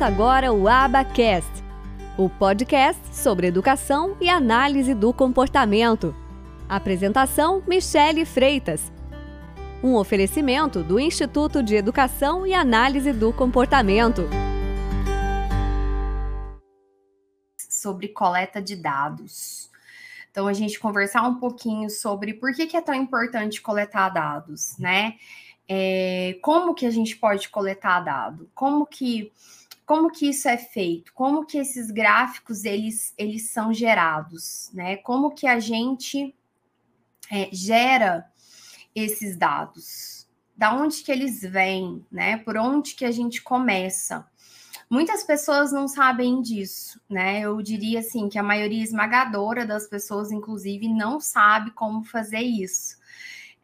Começa agora o Abacast, o podcast sobre educação e análise do comportamento. Apresentação: Michele Freitas. Um oferecimento do Instituto de Educação e Análise do Comportamento. Sobre coleta de dados. Então, a gente conversar um pouquinho sobre por que, que é tão importante coletar dados, né? É, como que a gente pode coletar dado? Como que como que isso é feito? Como que esses gráficos eles, eles são gerados, né? Como que a gente é, gera esses dados? Da onde que eles vêm, né? Por onde que a gente começa? Muitas pessoas não sabem disso, né? Eu diria assim que a maioria esmagadora das pessoas, inclusive, não sabe como fazer isso.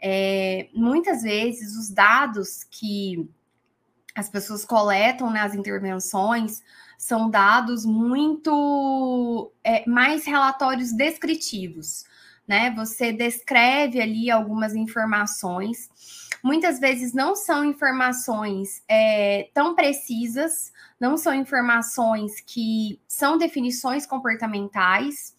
É, muitas vezes os dados que as pessoas coletam nas intervenções são dados muito é, mais relatórios descritivos, né? Você descreve ali algumas informações, muitas vezes não são informações é, tão precisas, não são informações que são definições comportamentais,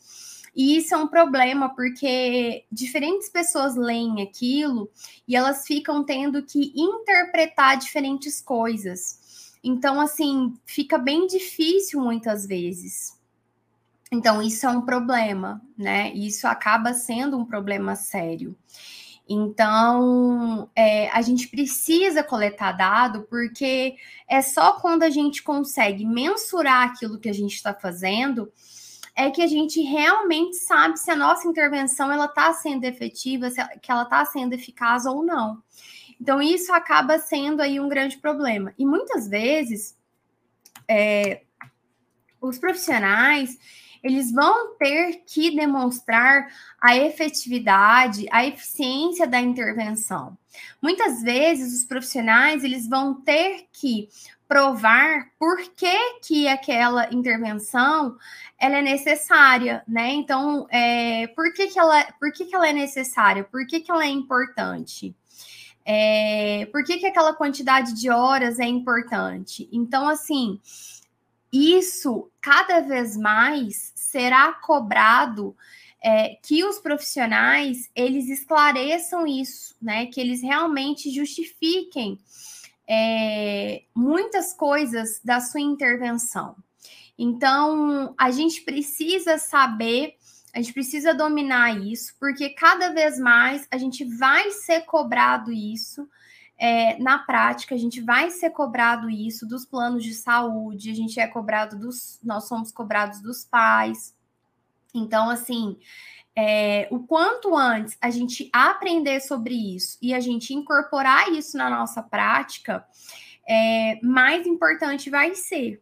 e isso é um problema porque diferentes pessoas leem aquilo e elas ficam tendo que interpretar diferentes coisas. Então, assim, fica bem difícil muitas vezes. Então, isso é um problema, né? Isso acaba sendo um problema sério. Então, é, a gente precisa coletar dado, porque é só quando a gente consegue mensurar aquilo que a gente está fazendo é que a gente realmente sabe se a nossa intervenção ela está sendo efetiva, se ela, que ela está sendo eficaz ou não. Então isso acaba sendo aí um grande problema. E muitas vezes é, os profissionais eles vão ter que demonstrar a efetividade, a eficiência da intervenção. Muitas vezes os profissionais eles vão ter que provar por que, que aquela intervenção ela é necessária, né? Então, é, por, que, que, ela, por que, que ela é necessária? Por que, que ela é importante? É, por que, que aquela quantidade de horas é importante? Então, assim, isso cada vez mais será cobrado é, que os profissionais eles esclareçam isso, né? Que eles realmente justifiquem é, muitas coisas da sua intervenção. Então, a gente precisa saber, a gente precisa dominar isso, porque cada vez mais a gente vai ser cobrado isso. É, na prática, a gente vai ser cobrado isso dos planos de saúde, a gente é cobrado dos. Nós somos cobrados dos pais. Então, assim, é, o quanto antes a gente aprender sobre isso e a gente incorporar isso na nossa prática, é, mais importante vai ser.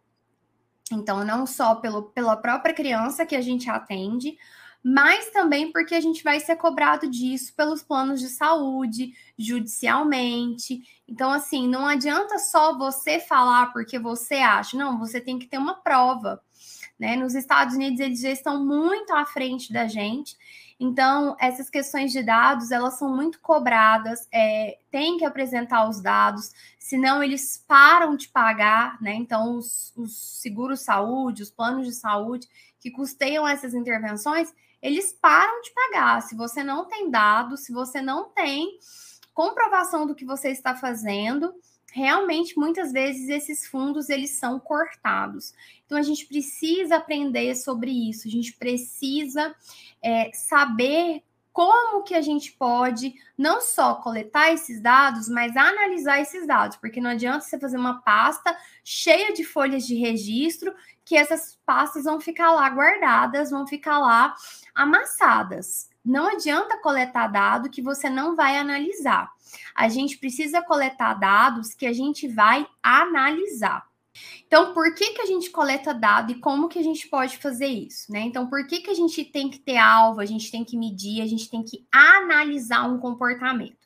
Então, não só pelo, pela própria criança que a gente atende, mas também porque a gente vai ser cobrado disso pelos planos de saúde, judicialmente. Então, assim, não adianta só você falar porque você acha, não, você tem que ter uma prova. Né? Nos Estados Unidos, eles já estão muito à frente da gente. Então, essas questões de dados, elas são muito cobradas, é, tem que apresentar os dados, senão eles param de pagar, né? Então, os, os seguros saúde, os planos de saúde que custeiam essas intervenções, eles param de pagar. Se você não tem dados, se você não tem comprovação do que você está fazendo, realmente muitas vezes esses fundos eles são cortados. Então a gente precisa aprender sobre isso, a gente precisa é, saber como que a gente pode não só coletar esses dados, mas analisar esses dados, porque não adianta você fazer uma pasta cheia de folhas de registro que essas pastas vão ficar lá guardadas, vão ficar lá amassadas. Não adianta coletar dado que você não vai analisar. A gente precisa coletar dados que a gente vai analisar. Então, por que, que a gente coleta dado e como que a gente pode fazer isso, né? Então, por que, que a gente tem que ter alvo, a gente tem que medir, a gente tem que analisar um comportamento?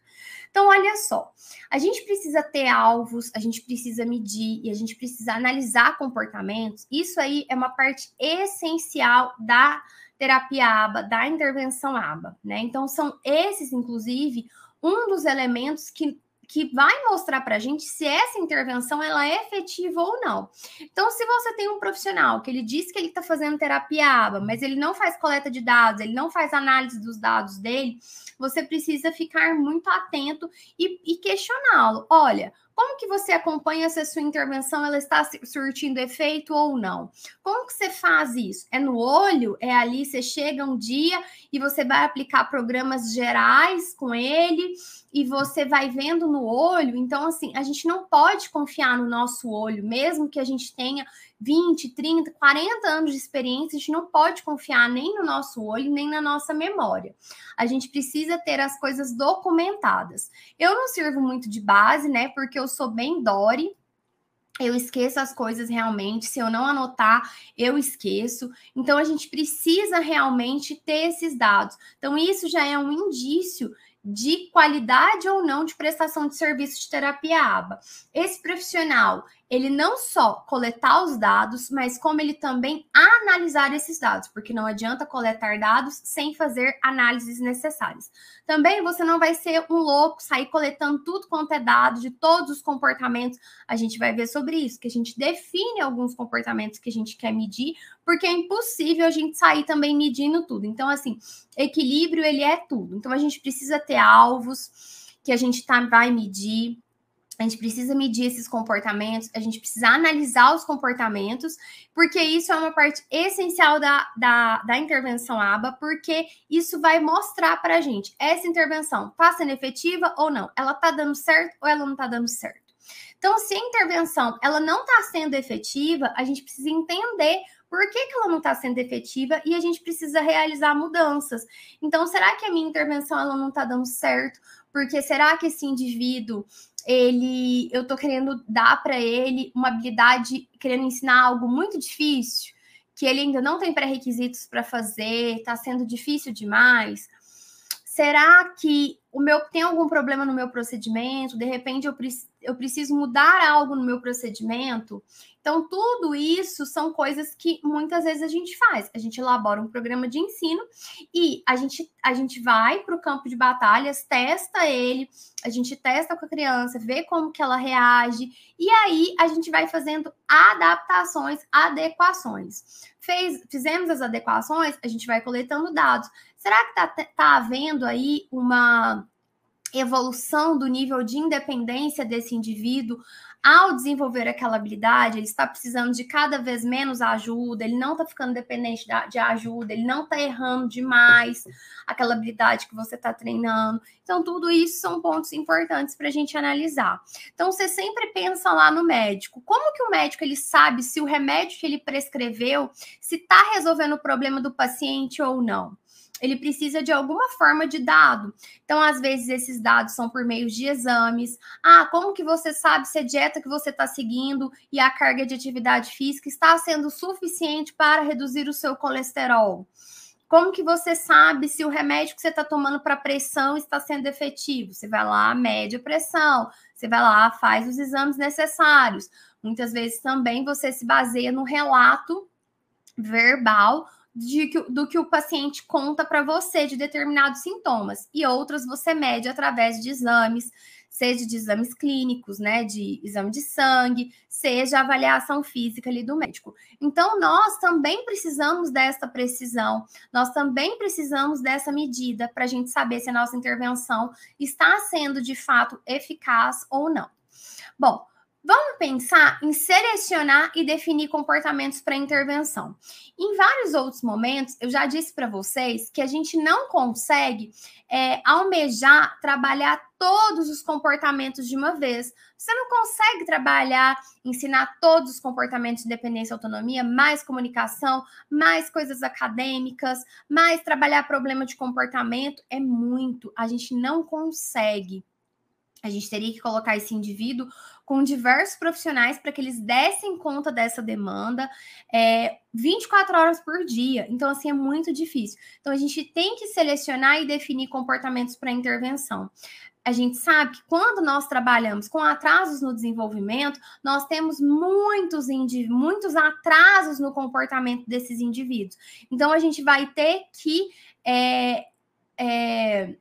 Então, olha só, a gente precisa ter alvos, a gente precisa medir e a gente precisa analisar comportamentos. Isso aí é uma parte essencial da terapia ABA, da intervenção ABA, né? Então, são esses, inclusive, um dos elementos que, que vai mostrar para a gente se essa intervenção ela é efetiva ou não. Então, se você tem um profissional que ele diz que ele está fazendo terapia ABA, mas ele não faz coleta de dados, ele não faz análise dos dados dele, você precisa ficar muito atento e, e questioná-lo. Olha, como que você acompanha se a sua intervenção ela está surtindo efeito ou não? Como que você faz isso? É no olho? É ali, você chega um dia e você vai aplicar programas gerais com ele e você vai vendo no olho. Então, assim, a gente não pode confiar no nosso olho, mesmo que a gente tenha 20, 30, 40 anos de experiência, a gente não pode confiar nem no nosso olho, nem na nossa memória. A gente precisa ter as coisas documentadas. Eu não sirvo muito de base, né? Porque eu sou bem Dory, eu esqueço as coisas realmente. Se eu não anotar, eu esqueço. Então, a gente precisa realmente ter esses dados. Então, isso já é um indício de qualidade ou não de prestação de serviço de terapia ABA. Esse profissional, ele não só coletar os dados, mas como ele também analisar esses dados, porque não adianta coletar dados sem fazer análises necessárias. Também você não vai ser um louco, sair coletando tudo quanto é dado de todos os comportamentos. A gente vai ver sobre isso, que a gente define alguns comportamentos que a gente quer medir, porque é impossível a gente sair também medindo tudo. Então, assim, equilíbrio ele é tudo. Então, a gente precisa ter alvos que a gente tá, vai medir a gente precisa medir esses comportamentos, a gente precisa analisar os comportamentos, porque isso é uma parte essencial da, da, da intervenção ABA, porque isso vai mostrar para a gente essa intervenção está sendo efetiva ou não, ela está dando certo ou ela não está dando certo. Então, se a intervenção ela não está sendo efetiva, a gente precisa entender por que, que ela não está sendo efetiva e a gente precisa realizar mudanças. Então, será que a minha intervenção ela não está dando certo? Porque será que esse indivíduo ele eu tô querendo dar para ele uma habilidade, querendo ensinar algo muito difícil, que ele ainda não tem pré-requisitos para fazer, está sendo difícil demais. Será que o meu tem algum problema no meu procedimento? De repente eu, eu preciso mudar algo no meu procedimento? Então, tudo isso são coisas que muitas vezes a gente faz. A gente elabora um programa de ensino e a gente, a gente vai para o campo de batalhas, testa ele, a gente testa com a criança, vê como que ela reage, e aí a gente vai fazendo adaptações, adequações. Fez, fizemos as adequações, a gente vai coletando dados. Será que está tá havendo aí uma evolução do nível de independência desse indivíduo ao desenvolver aquela habilidade, ele está precisando de cada vez menos ajuda, ele não está ficando dependente de ajuda, ele não está errando demais aquela habilidade que você está treinando. Então, tudo isso são pontos importantes para a gente analisar. Então, você sempre pensa lá no médico. Como que o médico ele sabe se o remédio que ele prescreveu se está resolvendo o problema do paciente ou não? Ele precisa de alguma forma de dado. Então, às vezes, esses dados são por meio de exames. Ah, como que você sabe se a dieta que você está seguindo e a carga de atividade física está sendo suficiente para reduzir o seu colesterol? Como que você sabe se o remédio que você está tomando para pressão está sendo efetivo? Você vai lá, mede a pressão, você vai lá, faz os exames necessários. Muitas vezes também você se baseia no relato verbal de, do que o paciente conta para você de determinados sintomas, e outras você mede através de exames, seja de exames clínicos, né, de exame de sangue, seja avaliação física ali do médico. Então, nós também precisamos dessa precisão, nós também precisamos dessa medida para a gente saber se a nossa intervenção está sendo de fato eficaz ou não. Bom, Vamos pensar em selecionar e definir comportamentos para intervenção. Em vários outros momentos, eu já disse para vocês que a gente não consegue é, almejar trabalhar todos os comportamentos de uma vez. Você não consegue trabalhar, ensinar todos os comportamentos de dependência e autonomia, mais comunicação, mais coisas acadêmicas, mais trabalhar problema de comportamento. É muito. A gente não consegue. A gente teria que colocar esse indivíduo com diversos profissionais para que eles dessem conta dessa demanda é, 24 horas por dia. Então, assim, é muito difícil. Então, a gente tem que selecionar e definir comportamentos para intervenção. A gente sabe que quando nós trabalhamos com atrasos no desenvolvimento, nós temos muitos, muitos atrasos no comportamento desses indivíduos. Então, a gente vai ter que é, é,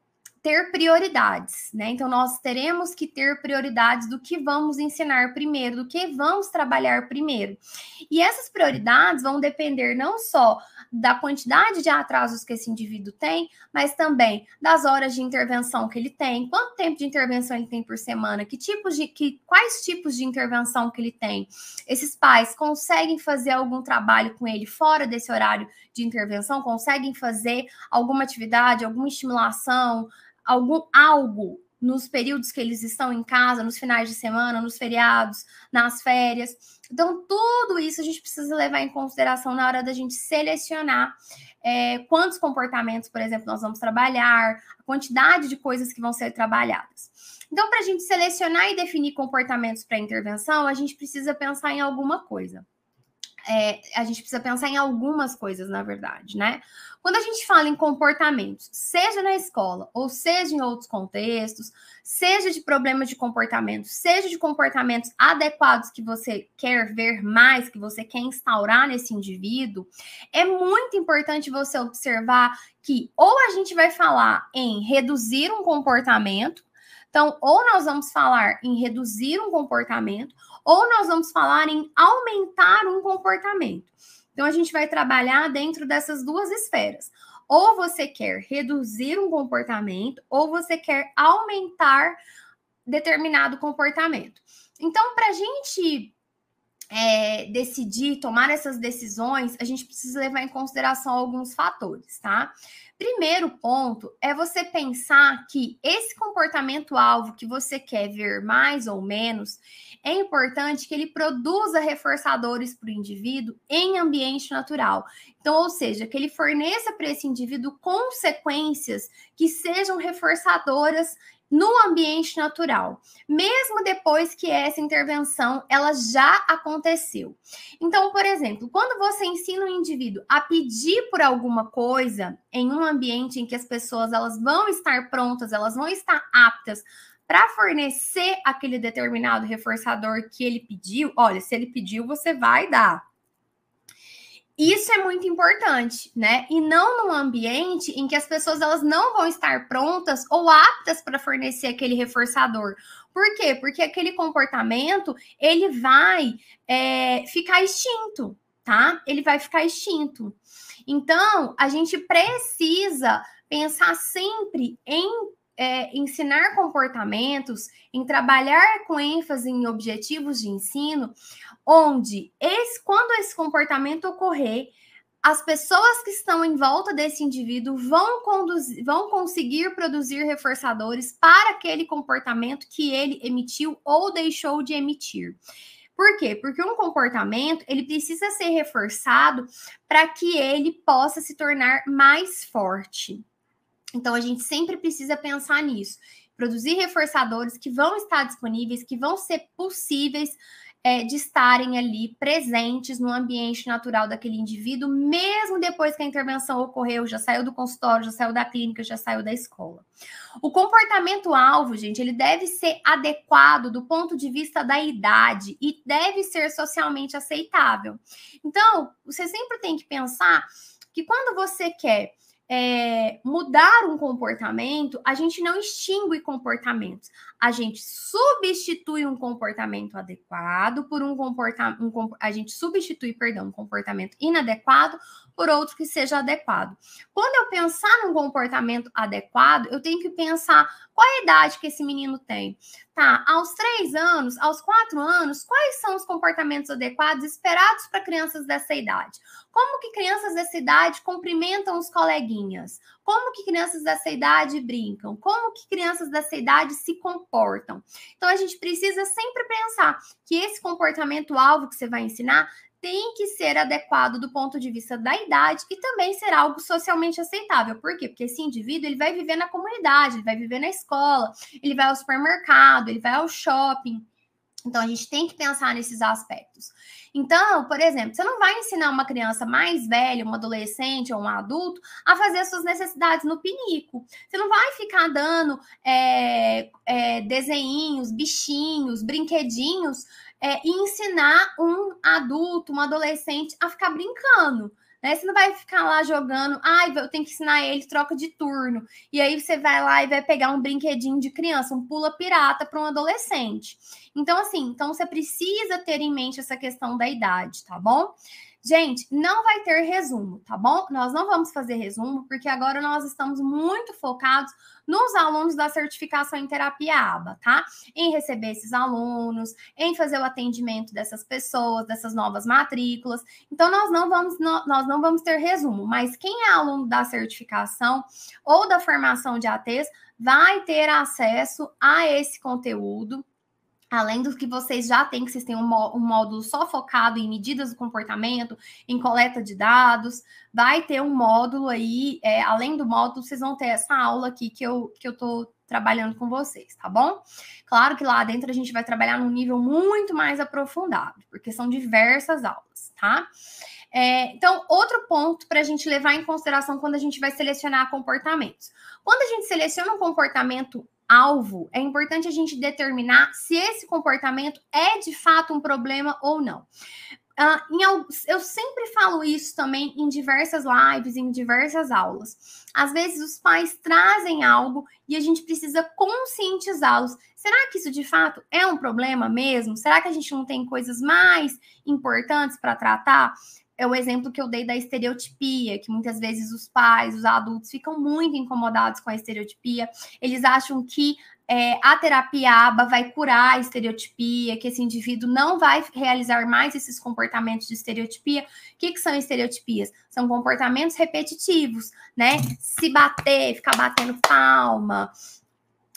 ter prioridades, né? Então, nós teremos que ter prioridades do que vamos ensinar primeiro, do que vamos trabalhar primeiro. E essas prioridades vão depender não só da quantidade de atrasos que esse indivíduo tem, mas também das horas de intervenção que ele tem, quanto tempo de intervenção ele tem por semana, que tipos de que quais tipos de intervenção que ele tem. Esses pais conseguem fazer algum trabalho com ele fora desse horário de intervenção, conseguem fazer alguma atividade, alguma estimulação, algum algo nos períodos que eles estão em casa, nos finais de semana, nos feriados, nas férias. Então, tudo isso a gente precisa levar em consideração na hora da gente selecionar é, quantos comportamentos, por exemplo, nós vamos trabalhar, a quantidade de coisas que vão ser trabalhadas. Então, para a gente selecionar e definir comportamentos para intervenção, a gente precisa pensar em alguma coisa é, a gente precisa pensar em algumas coisas, na verdade, né? Quando a gente fala em comportamentos, seja na escola ou seja em outros contextos, seja de problemas de comportamento, seja de comportamentos adequados que você quer ver mais, que você quer instaurar nesse indivíduo, é muito importante você observar que ou a gente vai falar em reduzir um comportamento, então, ou nós vamos falar em reduzir um comportamento, ou nós vamos falar em aumentar um comportamento. Então, a gente vai trabalhar dentro dessas duas esferas. Ou você quer reduzir um comportamento, ou você quer aumentar determinado comportamento. Então, para a gente é, decidir, tomar essas decisões, a gente precisa levar em consideração alguns fatores, tá? Primeiro ponto é você pensar que esse comportamento-alvo que você quer ver mais ou menos, é importante que ele produza reforçadores para o indivíduo em ambiente natural. Então, ou seja, que ele forneça para esse indivíduo consequências que sejam reforçadoras no ambiente natural, mesmo depois que essa intervenção ela já aconteceu. Então, por exemplo, quando você ensina um indivíduo a pedir por alguma coisa em um ambiente em que as pessoas elas vão estar prontas, elas vão estar aptas para fornecer aquele determinado reforçador que ele pediu, olha, se ele pediu, você vai dar. Isso é muito importante, né? E não num ambiente em que as pessoas elas não vão estar prontas ou aptas para fornecer aquele reforçador. Por quê? Porque aquele comportamento ele vai é, ficar extinto, tá? Ele vai ficar extinto. Então, a gente precisa pensar sempre em é, ensinar comportamentos, em trabalhar com ênfase em objetivos de ensino, onde esse, quando esse comportamento ocorrer, as pessoas que estão em volta desse indivíduo vão, conduzir, vão conseguir produzir reforçadores para aquele comportamento que ele emitiu ou deixou de emitir. Por quê? Porque um comportamento ele precisa ser reforçado para que ele possa se tornar mais forte. Então, a gente sempre precisa pensar nisso. Produzir reforçadores que vão estar disponíveis, que vão ser possíveis é, de estarem ali presentes no ambiente natural daquele indivíduo, mesmo depois que a intervenção ocorreu, já saiu do consultório, já saiu da clínica, já saiu da escola. O comportamento-alvo, gente, ele deve ser adequado do ponto de vista da idade e deve ser socialmente aceitável. Então, você sempre tem que pensar que quando você quer é, mudar um comportamento, a gente não extingue comportamentos, a gente substitui um comportamento adequado por um comportamento, um, a gente substitui, perdão, um comportamento inadequado por outro que seja adequado. Quando eu pensar num comportamento adequado, eu tenho que pensar qual é a idade que esse menino tem. Tá, aos três anos, aos quatro anos, quais são os comportamentos adequados esperados para crianças dessa idade? Como que crianças dessa idade cumprimentam os coleguinhas? Como que crianças dessa idade brincam? Como que crianças dessa idade se comportam? Então a gente precisa sempre pensar que esse comportamento alvo que você vai ensinar tem que ser adequado do ponto de vista da idade e também ser algo socialmente aceitável. Por quê? Porque esse indivíduo ele vai viver na comunidade, ele vai viver na escola, ele vai ao supermercado, ele vai ao shopping. Então a gente tem que pensar nesses aspectos. Então, por exemplo, você não vai ensinar uma criança mais velha, uma adolescente ou um adulto a fazer as suas necessidades no pinico. Você não vai ficar dando é, é, desenhinhos, bichinhos, brinquedinhos é, e ensinar um adulto, um adolescente a ficar brincando. Né? Você não vai ficar lá jogando, ai, eu tenho que ensinar ele troca de turno. E aí você vai lá e vai pegar um brinquedinho de criança, um pula pirata para um adolescente. Então, assim, então você precisa ter em mente essa questão da idade, tá bom? Gente, não vai ter resumo, tá bom? Nós não vamos fazer resumo, porque agora nós estamos muito focados nos alunos da certificação em terapia ABA, tá? Em receber esses alunos, em fazer o atendimento dessas pessoas, dessas novas matrículas. Então, nós não vamos, nós não vamos ter resumo, mas quem é aluno da certificação ou da formação de ATs vai ter acesso a esse conteúdo Além do que vocês já têm, que vocês têm um, módulo só focado em medidas do comportamento, em coleta de dados, vai ter um módulo aí, é, além do módulo, vocês vão ter essa aula aqui que eu, que eu tô trabalhando com vocês, tá bom? Claro que lá dentro a gente vai trabalhar num nível muito mais aprofundado, porque são diversas aulas, tá? É, então, outro ponto para a gente levar em consideração quando a gente vai selecionar comportamentos. Quando a gente seleciona um comportamento alvo, é importante a gente determinar se esse comportamento é de fato um problema ou não. Uh, em, eu sempre falo isso também em diversas lives, em diversas aulas. Às vezes os pais trazem algo e a gente precisa conscientizá-los. Será que isso de fato é um problema mesmo? Será que a gente não tem coisas mais importantes para tratar? É o exemplo que eu dei da estereotipia, que muitas vezes os pais, os adultos ficam muito incomodados com a estereotipia. Eles acham que é, a terapia ABA vai curar a estereotipia, que esse indivíduo não vai realizar mais esses comportamentos de estereotipia. O que, que são estereotipias? São comportamentos repetitivos, né? Se bater, ficar batendo palma,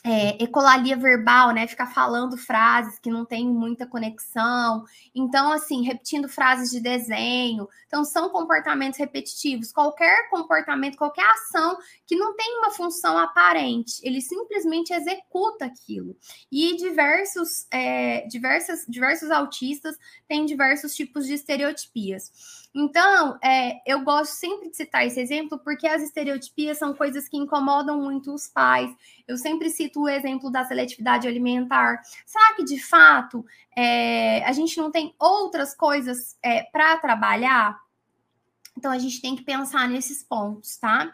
é, ecolalia verbal, né? Ficar falando frases que não tem muita conexão. Então, assim, repetindo frases de desenho. Então, são comportamentos repetitivos. Qualquer comportamento, qualquer ação que não tem uma função aparente, ele simplesmente executa aquilo. E diversos, é, diversos, diversos autistas têm diversos tipos de estereotipias. Então, é, eu gosto sempre de citar esse exemplo porque as estereotipias são coisas que incomodam muito os pais. Eu sempre cito o exemplo da seletividade alimentar. Será que, de fato, é, a gente não tem outras coisas é, para trabalhar? Então, a gente tem que pensar nesses pontos, tá?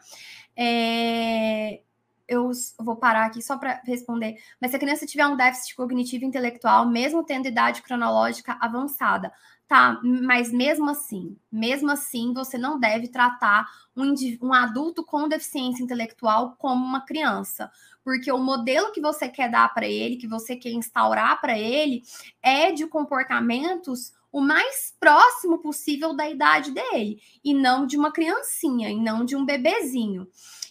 É, eu vou parar aqui só para responder. Mas se a criança tiver um déficit cognitivo intelectual, mesmo tendo idade cronológica avançada, Tá, mas mesmo assim, mesmo assim, você não deve tratar um, um adulto com deficiência intelectual como uma criança, porque o modelo que você quer dar para ele, que você quer instaurar para ele, é de comportamentos o mais próximo possível da idade dele, e não de uma criancinha, e não de um bebezinho.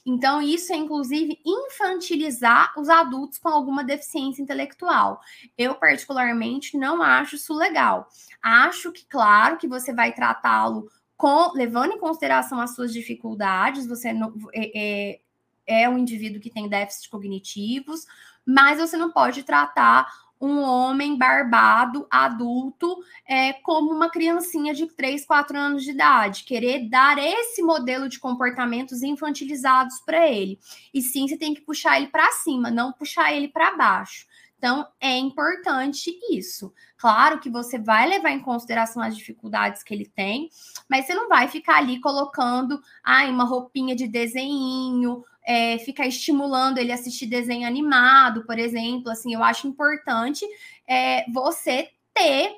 Então, isso é inclusive infantilizar os adultos com alguma deficiência intelectual. Eu, particularmente, não acho isso legal. Acho que, claro, que você vai tratá-lo com, levando em consideração as suas dificuldades, você não, é, é, é um indivíduo que tem déficits cognitivos, mas você não pode tratar um homem barbado, adulto, é, como uma criancinha de 3, 4 anos de idade, querer dar esse modelo de comportamentos infantilizados para ele. E sim, você tem que puxar ele para cima, não puxar ele para baixo. Então, é importante isso. Claro que você vai levar em consideração as dificuldades que ele tem, mas você não vai ficar ali colocando ai, uma roupinha de desenho, é, ficar estimulando ele a assistir desenho animado, por exemplo. Assim, eu acho importante é, você ter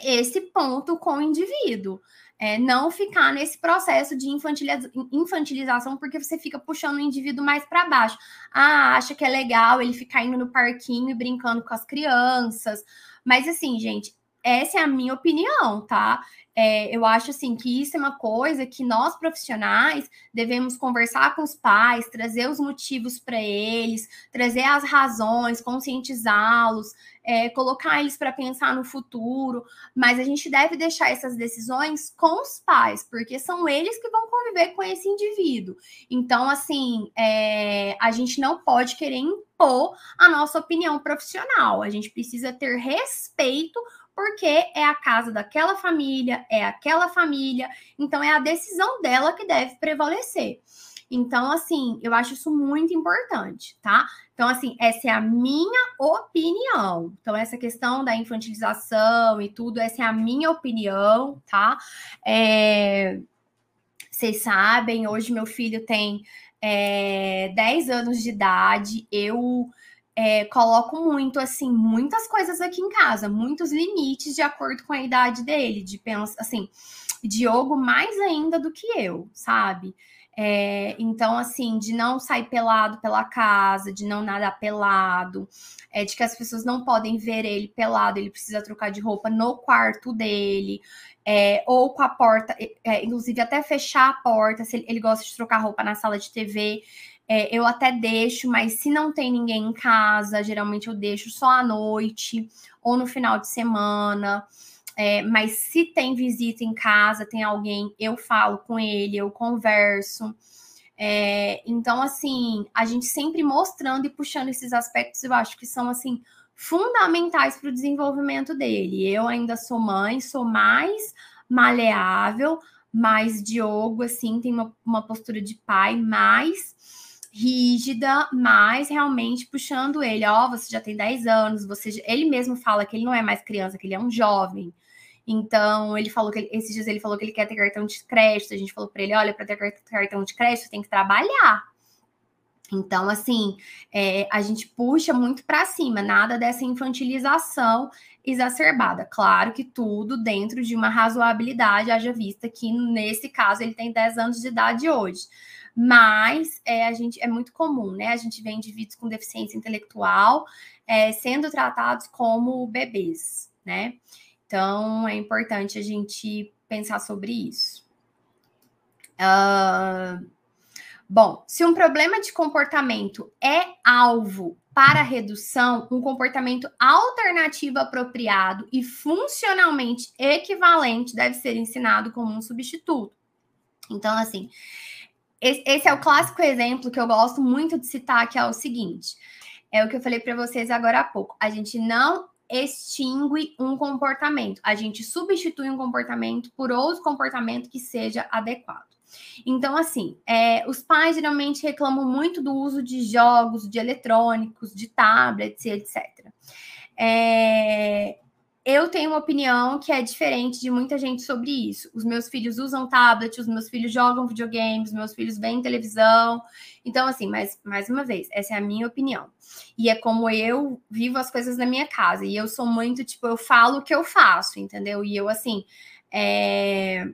esse ponto com o indivíduo. É, não ficar nesse processo de infantiliza infantilização, porque você fica puxando o indivíduo mais para baixo. Ah, acha que é legal ele ficar indo no parquinho e brincando com as crianças. Mas assim, gente, essa é a minha opinião, tá? É, eu acho assim que isso é uma coisa que nós profissionais devemos conversar com os pais, trazer os motivos para eles, trazer as razões, conscientizá-los, é, colocar eles para pensar no futuro, mas a gente deve deixar essas decisões com os pais, porque são eles que vão conviver com esse indivíduo. Então, assim, é, a gente não pode querer impor a nossa opinião profissional, a gente precisa ter respeito porque é a casa daquela família, é aquela família, então é a decisão dela que deve prevalecer. Então, assim, eu acho isso muito importante, tá? Então, assim, essa é a minha opinião. Então, essa questão da infantilização e tudo, essa é a minha opinião, tá? É... Vocês sabem, hoje meu filho tem é, 10 anos de idade, eu é, coloco muito, assim, muitas coisas aqui em casa, muitos limites de acordo com a idade dele, de assim, Diogo mais ainda do que eu, sabe? É, então, assim, de não sair pelado pela casa, de não nadar pelado, é, de que as pessoas não podem ver ele pelado, ele precisa trocar de roupa no quarto dele, é, ou com a porta, é, inclusive até fechar a porta, se ele, ele, gosta de trocar roupa na sala de TV, é, eu até deixo, mas se não tem ninguém em casa, geralmente eu deixo só à noite ou no final de semana. É, mas se tem visita em casa, tem alguém, eu falo com ele, eu converso. É, então, assim, a gente sempre mostrando e puxando esses aspectos, eu acho que são, assim, fundamentais para o desenvolvimento dele. Eu ainda sou mãe, sou mais maleável, mas Diogo, assim, tem uma, uma postura de pai mais rígida, mas realmente puxando ele, ó, oh, você já tem 10 anos, você ele mesmo fala que ele não é mais criança, que ele é um jovem. Então, ele falou que ele, esses dias ele falou que ele quer ter cartão de crédito. A gente falou para ele: olha, para ter cartão de crédito tem que trabalhar. Então, assim, é, a gente puxa muito para cima, nada dessa infantilização exacerbada. Claro que tudo dentro de uma razoabilidade, haja vista que nesse caso ele tem 10 anos de idade hoje. Mas é, a gente é muito comum, né? A gente vê indivíduos com deficiência intelectual é, sendo tratados como bebês, né? Então, é importante a gente pensar sobre isso. Uh, bom, se um problema de comportamento é alvo para redução, um comportamento alternativo apropriado e funcionalmente equivalente deve ser ensinado como um substituto. Então, assim, esse é o clássico exemplo que eu gosto muito de citar, que é o seguinte: é o que eu falei para vocês agora há pouco. A gente não extingue um comportamento. A gente substitui um comportamento por outro comportamento que seja adequado. Então, assim, é, os pais geralmente reclamam muito do uso de jogos, de eletrônicos, de tablets, etc. É, eu tenho uma opinião que é diferente de muita gente sobre isso. Os meus filhos usam tablet, os meus filhos jogam videogames, os meus filhos veem televisão. Então, assim, mas mais uma vez, essa é a minha opinião. E é como eu vivo as coisas na minha casa. E eu sou muito, tipo, eu falo o que eu faço, entendeu? E eu, assim, é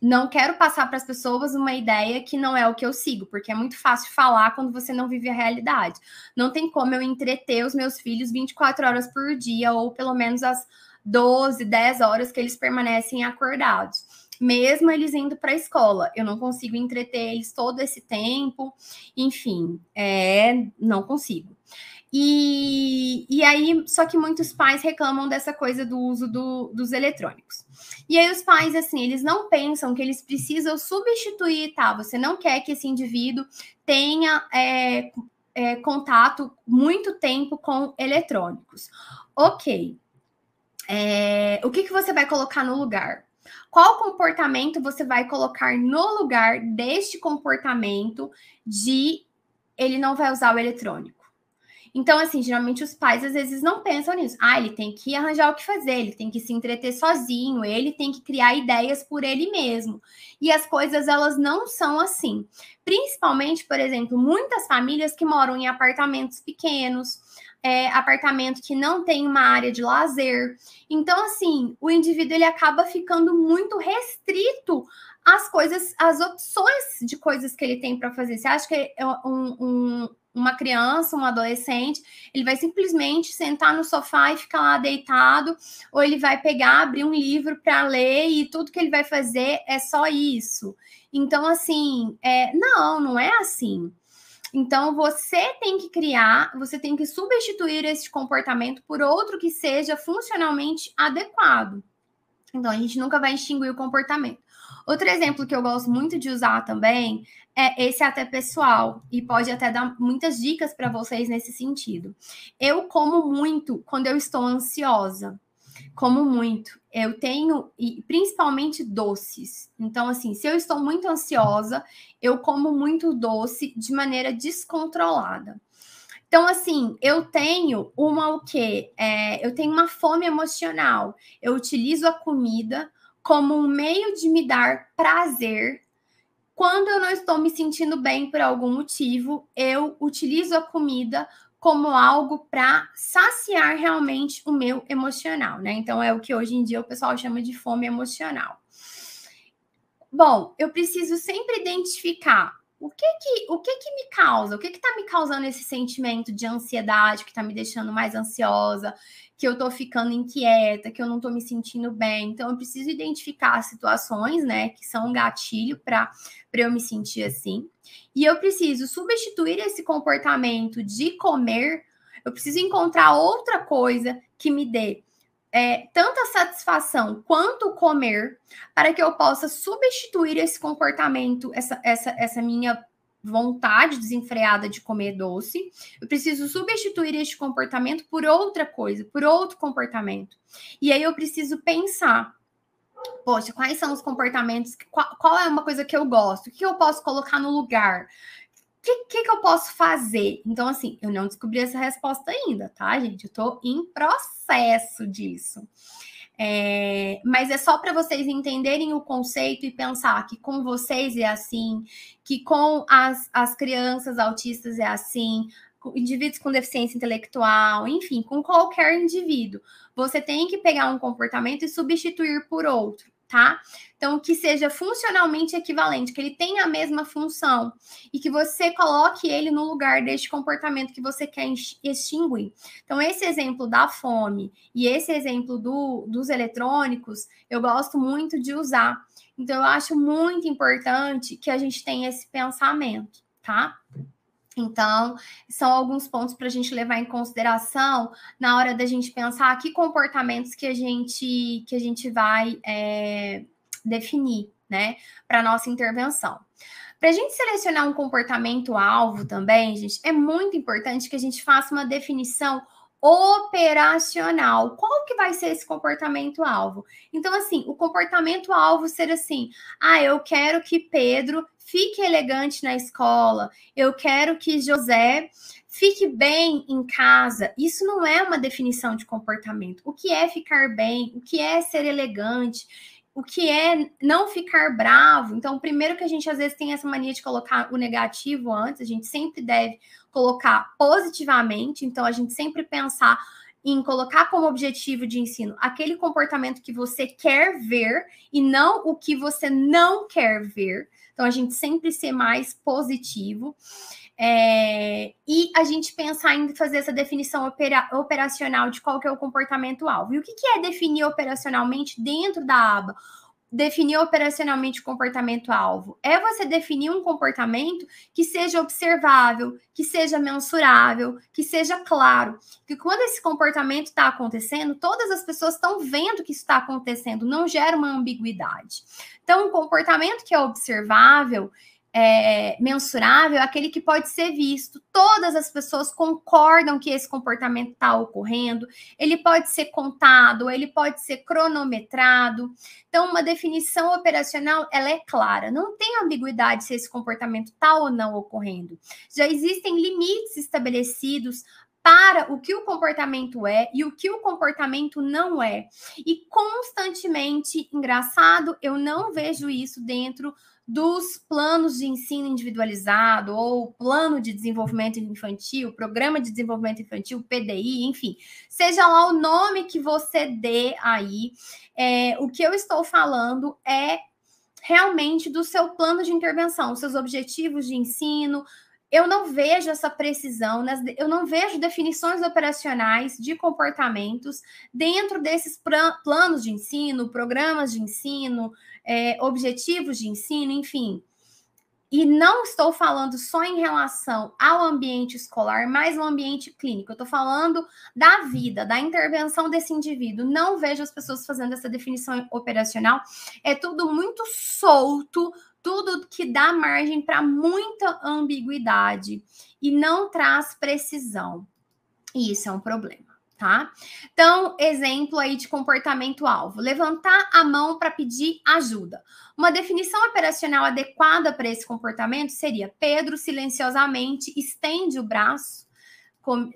não quero passar para as pessoas uma ideia que não é o que eu sigo, porque é muito fácil falar quando você não vive a realidade. Não tem como eu entreter os meus filhos 24 horas por dia, ou pelo menos as 12, 10 horas que eles permanecem acordados. Mesmo eles indo para a escola, eu não consigo entreter eles todo esse tempo, enfim, é, não consigo. E, e aí, só que muitos pais reclamam dessa coisa do uso do, dos eletrônicos. E aí, os pais, assim, eles não pensam que eles precisam substituir, tá? Você não quer que esse indivíduo tenha é, é, contato muito tempo com eletrônicos. Ok, é, o que, que você vai colocar no lugar? Qual comportamento você vai colocar no lugar deste comportamento de ele não vai usar o eletrônico? Então, assim, geralmente os pais às vezes não pensam nisso. Ah, ele tem que arranjar o que fazer, ele tem que se entreter sozinho, ele tem que criar ideias por ele mesmo. E as coisas, elas não são assim. Principalmente, por exemplo, muitas famílias que moram em apartamentos pequenos, é, apartamento que não tem uma área de lazer. Então, assim, o indivíduo ele acaba ficando muito restrito às coisas, às opções de coisas que ele tem para fazer. Você acha que é um, um, uma criança, um adolescente, ele vai simplesmente sentar no sofá e ficar lá deitado, ou ele vai pegar, abrir um livro para ler e tudo que ele vai fazer é só isso. Então, assim, é, não, não é assim. Então, você tem que criar, você tem que substituir esse comportamento por outro que seja funcionalmente adequado. Então, a gente nunca vai extinguir o comportamento. Outro exemplo que eu gosto muito de usar também é esse até pessoal e pode até dar muitas dicas para vocês nesse sentido. Eu como muito quando eu estou ansiosa como muito. Eu tenho, e principalmente doces. Então, assim, se eu estou muito ansiosa, eu como muito doce de maneira descontrolada. Então, assim, eu tenho uma o quê? É, eu tenho uma fome emocional. Eu utilizo a comida como um meio de me dar prazer Quando eu não estou me sentindo bem por algum motivo, eu utilizo a comida como algo para saciar realmente o meu emocional, né? Então é o que hoje em dia o pessoal chama de fome emocional. Bom, eu preciso sempre identificar o que que, o que, que me causa, o que está me causando esse sentimento de ansiedade que está me deixando mais ansiosa, que eu estou ficando inquieta, que eu não estou me sentindo bem. Então, eu preciso identificar situações, né, que são um gatilho para eu me sentir assim. E eu preciso substituir esse comportamento de comer, eu preciso encontrar outra coisa que me dê é, tanta satisfação quanto comer, para que eu possa substituir esse comportamento, essa, essa, essa minha vontade desenfreada de comer doce. Eu preciso substituir este comportamento por outra coisa, por outro comportamento. E aí eu preciso pensar. Poxa, quais são os comportamentos? Qual, qual é uma coisa que eu gosto? O que eu posso colocar no lugar? que, que, que, eu posso fazer? Então, assim, eu não descobri essa resposta ainda, tá, gente? Eu tô em processo disso. É, mas é só para vocês entenderem o conceito e pensar que com vocês é assim, que com as, as crianças autistas é assim, indivíduos com deficiência intelectual, enfim, com qualquer indivíduo. Você tem que pegar um comportamento e substituir por outro tá? Então, que seja funcionalmente equivalente, que ele tenha a mesma função e que você coloque ele no lugar deste comportamento que você quer extinguir. Então, esse exemplo da fome e esse exemplo do, dos eletrônicos, eu gosto muito de usar. Então, eu acho muito importante que a gente tenha esse pensamento, tá? Então, são alguns pontos para a gente levar em consideração na hora da gente pensar que comportamentos que a gente que a gente vai é, definir, né, para nossa intervenção. Para a gente selecionar um comportamento alvo também, gente, é muito importante que a gente faça uma definição operacional. Qual que vai ser esse comportamento alvo? Então, assim, o comportamento alvo ser assim: ah, eu quero que Pedro fique elegante na escola, eu quero que José fique bem em casa. Isso não é uma definição de comportamento. O que é ficar bem? O que é ser elegante? O que é não ficar bravo? Então, primeiro que a gente às vezes tem essa mania de colocar o negativo antes, a gente sempre deve colocar positivamente, então a gente sempre pensar em colocar como objetivo de ensino aquele comportamento que você quer ver e não o que você não quer ver. Então, a gente sempre ser mais positivo. É, e a gente pensar em fazer essa definição opera, operacional de qual que é o comportamento alvo. E o que, que é definir operacionalmente dentro da aba? Definir operacionalmente o comportamento alvo é você definir um comportamento que seja observável, que seja mensurável, que seja claro. Que quando esse comportamento está acontecendo, todas as pessoas estão vendo que está acontecendo, não gera uma ambiguidade. Então, um comportamento que é observável, é, mensurável, é aquele que pode ser visto. Todas as pessoas concordam que esse comportamento está ocorrendo. Ele pode ser contado, ele pode ser cronometrado. Então, uma definição operacional ela é clara. Não tem ambiguidade se esse comportamento está ou não ocorrendo. Já existem limites estabelecidos para o que o comportamento é e o que o comportamento não é. E constantemente, engraçado, eu não vejo isso dentro dos planos de ensino individualizado ou plano de desenvolvimento infantil, programa de desenvolvimento infantil, PDI, enfim, seja lá o nome que você dê aí, é, o que eu estou falando é realmente do seu plano de intervenção, seus objetivos de ensino, eu não vejo essa precisão, eu não vejo definições operacionais de comportamentos dentro desses planos de ensino, programas de ensino, é, objetivos de ensino, enfim. E não estou falando só em relação ao ambiente escolar, mas no ambiente clínico. Eu estou falando da vida, da intervenção desse indivíduo. Não vejo as pessoas fazendo essa definição operacional. É tudo muito solto, tudo que dá margem para muita ambiguidade e não traz precisão. E isso é um problema, tá? Então, exemplo aí de comportamento alvo: levantar a mão para pedir ajuda. Uma definição operacional adequada para esse comportamento seria: Pedro silenciosamente estende o braço,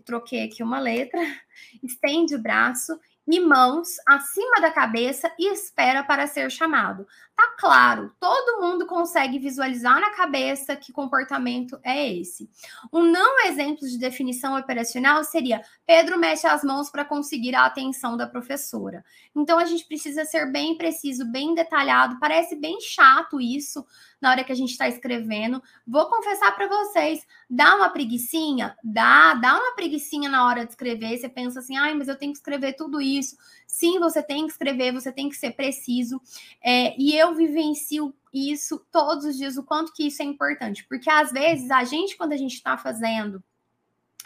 troquei aqui uma letra, estende o braço e mãos acima da cabeça e espera para ser chamado. Tá claro, todo mundo consegue visualizar na cabeça que comportamento é esse. Um não exemplo de definição operacional seria Pedro mexe as mãos para conseguir a atenção da professora. Então a gente precisa ser bem preciso, bem detalhado. Parece bem chato isso na hora que a gente está escrevendo. Vou confessar para vocês, dá uma preguiçinha? Dá, dá uma preguiçinha na hora de escrever. Você pensa assim, ai, mas eu tenho que escrever tudo isso. Sim, você tem que escrever, você tem que ser preciso. É, e eu vivencio isso todos os dias, o quanto que isso é importante. Porque às vezes a gente, quando a gente está fazendo.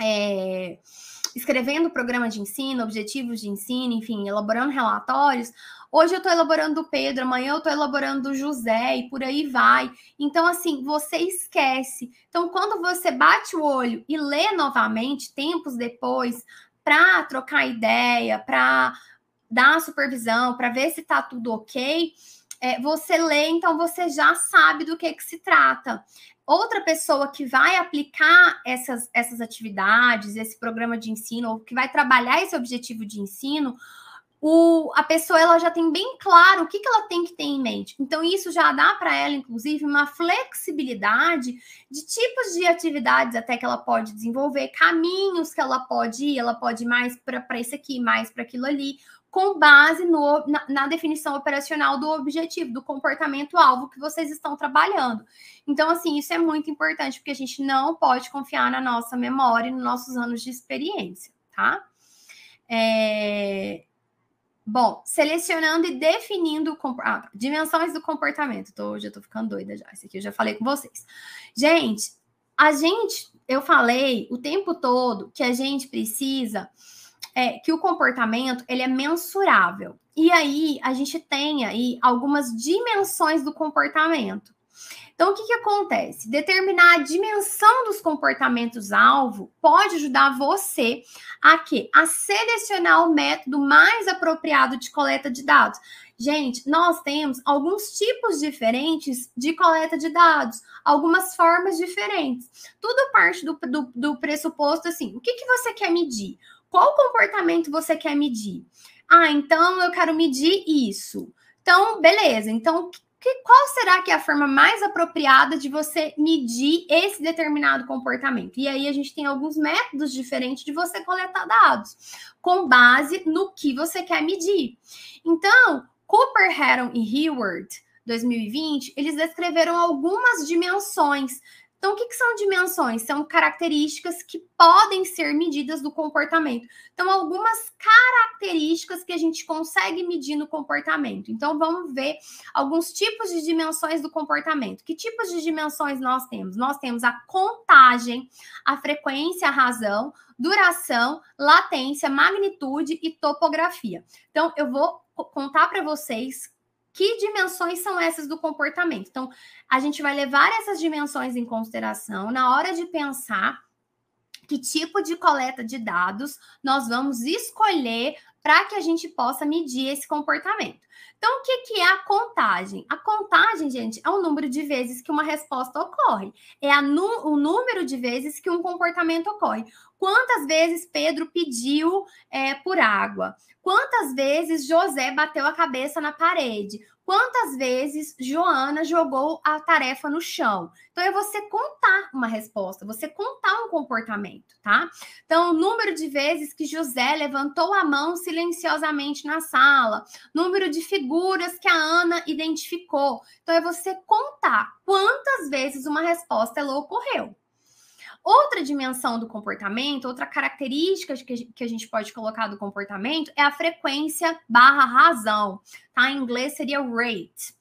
É, escrevendo programa de ensino, objetivos de ensino, enfim, elaborando relatórios. Hoje eu estou elaborando o Pedro, amanhã eu estou elaborando o José e por aí vai. Então, assim, você esquece. Então, quando você bate o olho e lê novamente, tempos depois, para trocar ideia, para a supervisão, para ver se está tudo ok, é, você lê, então você já sabe do que, que se trata outra pessoa que vai aplicar essas, essas atividades, esse programa de ensino, ou que vai trabalhar esse objetivo de ensino, o, a pessoa ela já tem bem claro o que, que ela tem que ter em mente. Então, isso já dá para ela, inclusive, uma flexibilidade de tipos de atividades até que ela pode desenvolver, caminhos que ela pode ir, ela pode ir mais para isso aqui, mais para aquilo ali, com base no, na, na, definição operacional do objetivo, do comportamento-alvo que vocês estão trabalhando. Então, assim, isso é muito importante, porque a gente não pode confiar na nossa memória e nos nossos anos de experiência, tá? É... Bom, selecionando e definindo ah, dimensões do comportamento. Tô, já tô ficando doida já. Isso aqui eu já falei com vocês. Gente, a gente, eu falei o tempo todo que a gente precisa é que o comportamento ele é mensurável. E aí a gente tem aí algumas dimensões do comportamento. Então, o que, que acontece? Determinar a dimensão dos comportamentos-alvo pode ajudar você a quê? A selecionar o método mais apropriado de coleta de dados. Gente, nós temos alguns tipos diferentes de coleta de dados, algumas formas diferentes. Tudo parte do, do, do pressuposto assim: o que, que você quer medir? Qual comportamento você quer medir? Ah, então eu quero medir isso. Então, beleza. Então, que, qual será que é a forma mais apropriada de você medir esse determinado comportamento? E aí a gente tem alguns métodos diferentes de você coletar dados, com base no que você quer medir. Então, Cooper, Heron e Hayward, 2020, eles descreveram algumas dimensões então, o que, que, são dimensões? São características que podem ser medidas do comportamento. Então, algumas características que a gente consegue medir no comportamento. Então, vamos ver alguns tipos de dimensões do comportamento. Que tipos de dimensões nós temos? Nós temos a contagem, a frequência, a razão, duração, latência, magnitude e topografia. Então, eu vou contar para vocês que dimensões são essas do comportamento? Então, a gente vai levar essas dimensões em consideração na hora de pensar que tipo de coleta de dados nós vamos escolher para que a gente possa medir esse comportamento. Então, o que, que é a contagem? A contagem, gente, é o número de vezes que uma resposta ocorre. É o número de vezes que um comportamento ocorre. Quantas vezes Pedro pediu é, por água? Quantas vezes José bateu a cabeça na parede? Quantas vezes Joana jogou a tarefa no chão? Então, é você contar uma resposta, você contar um comportamento, tá? Então, o número de vezes que José levantou a mão silenciosamente na sala, número de figuras que a Ana identificou. Então, é você contar quantas vezes uma resposta ela ocorreu. Outra dimensão do comportamento, outra característica que a gente pode colocar do comportamento é a frequência barra razão, tá? Em inglês seria rate.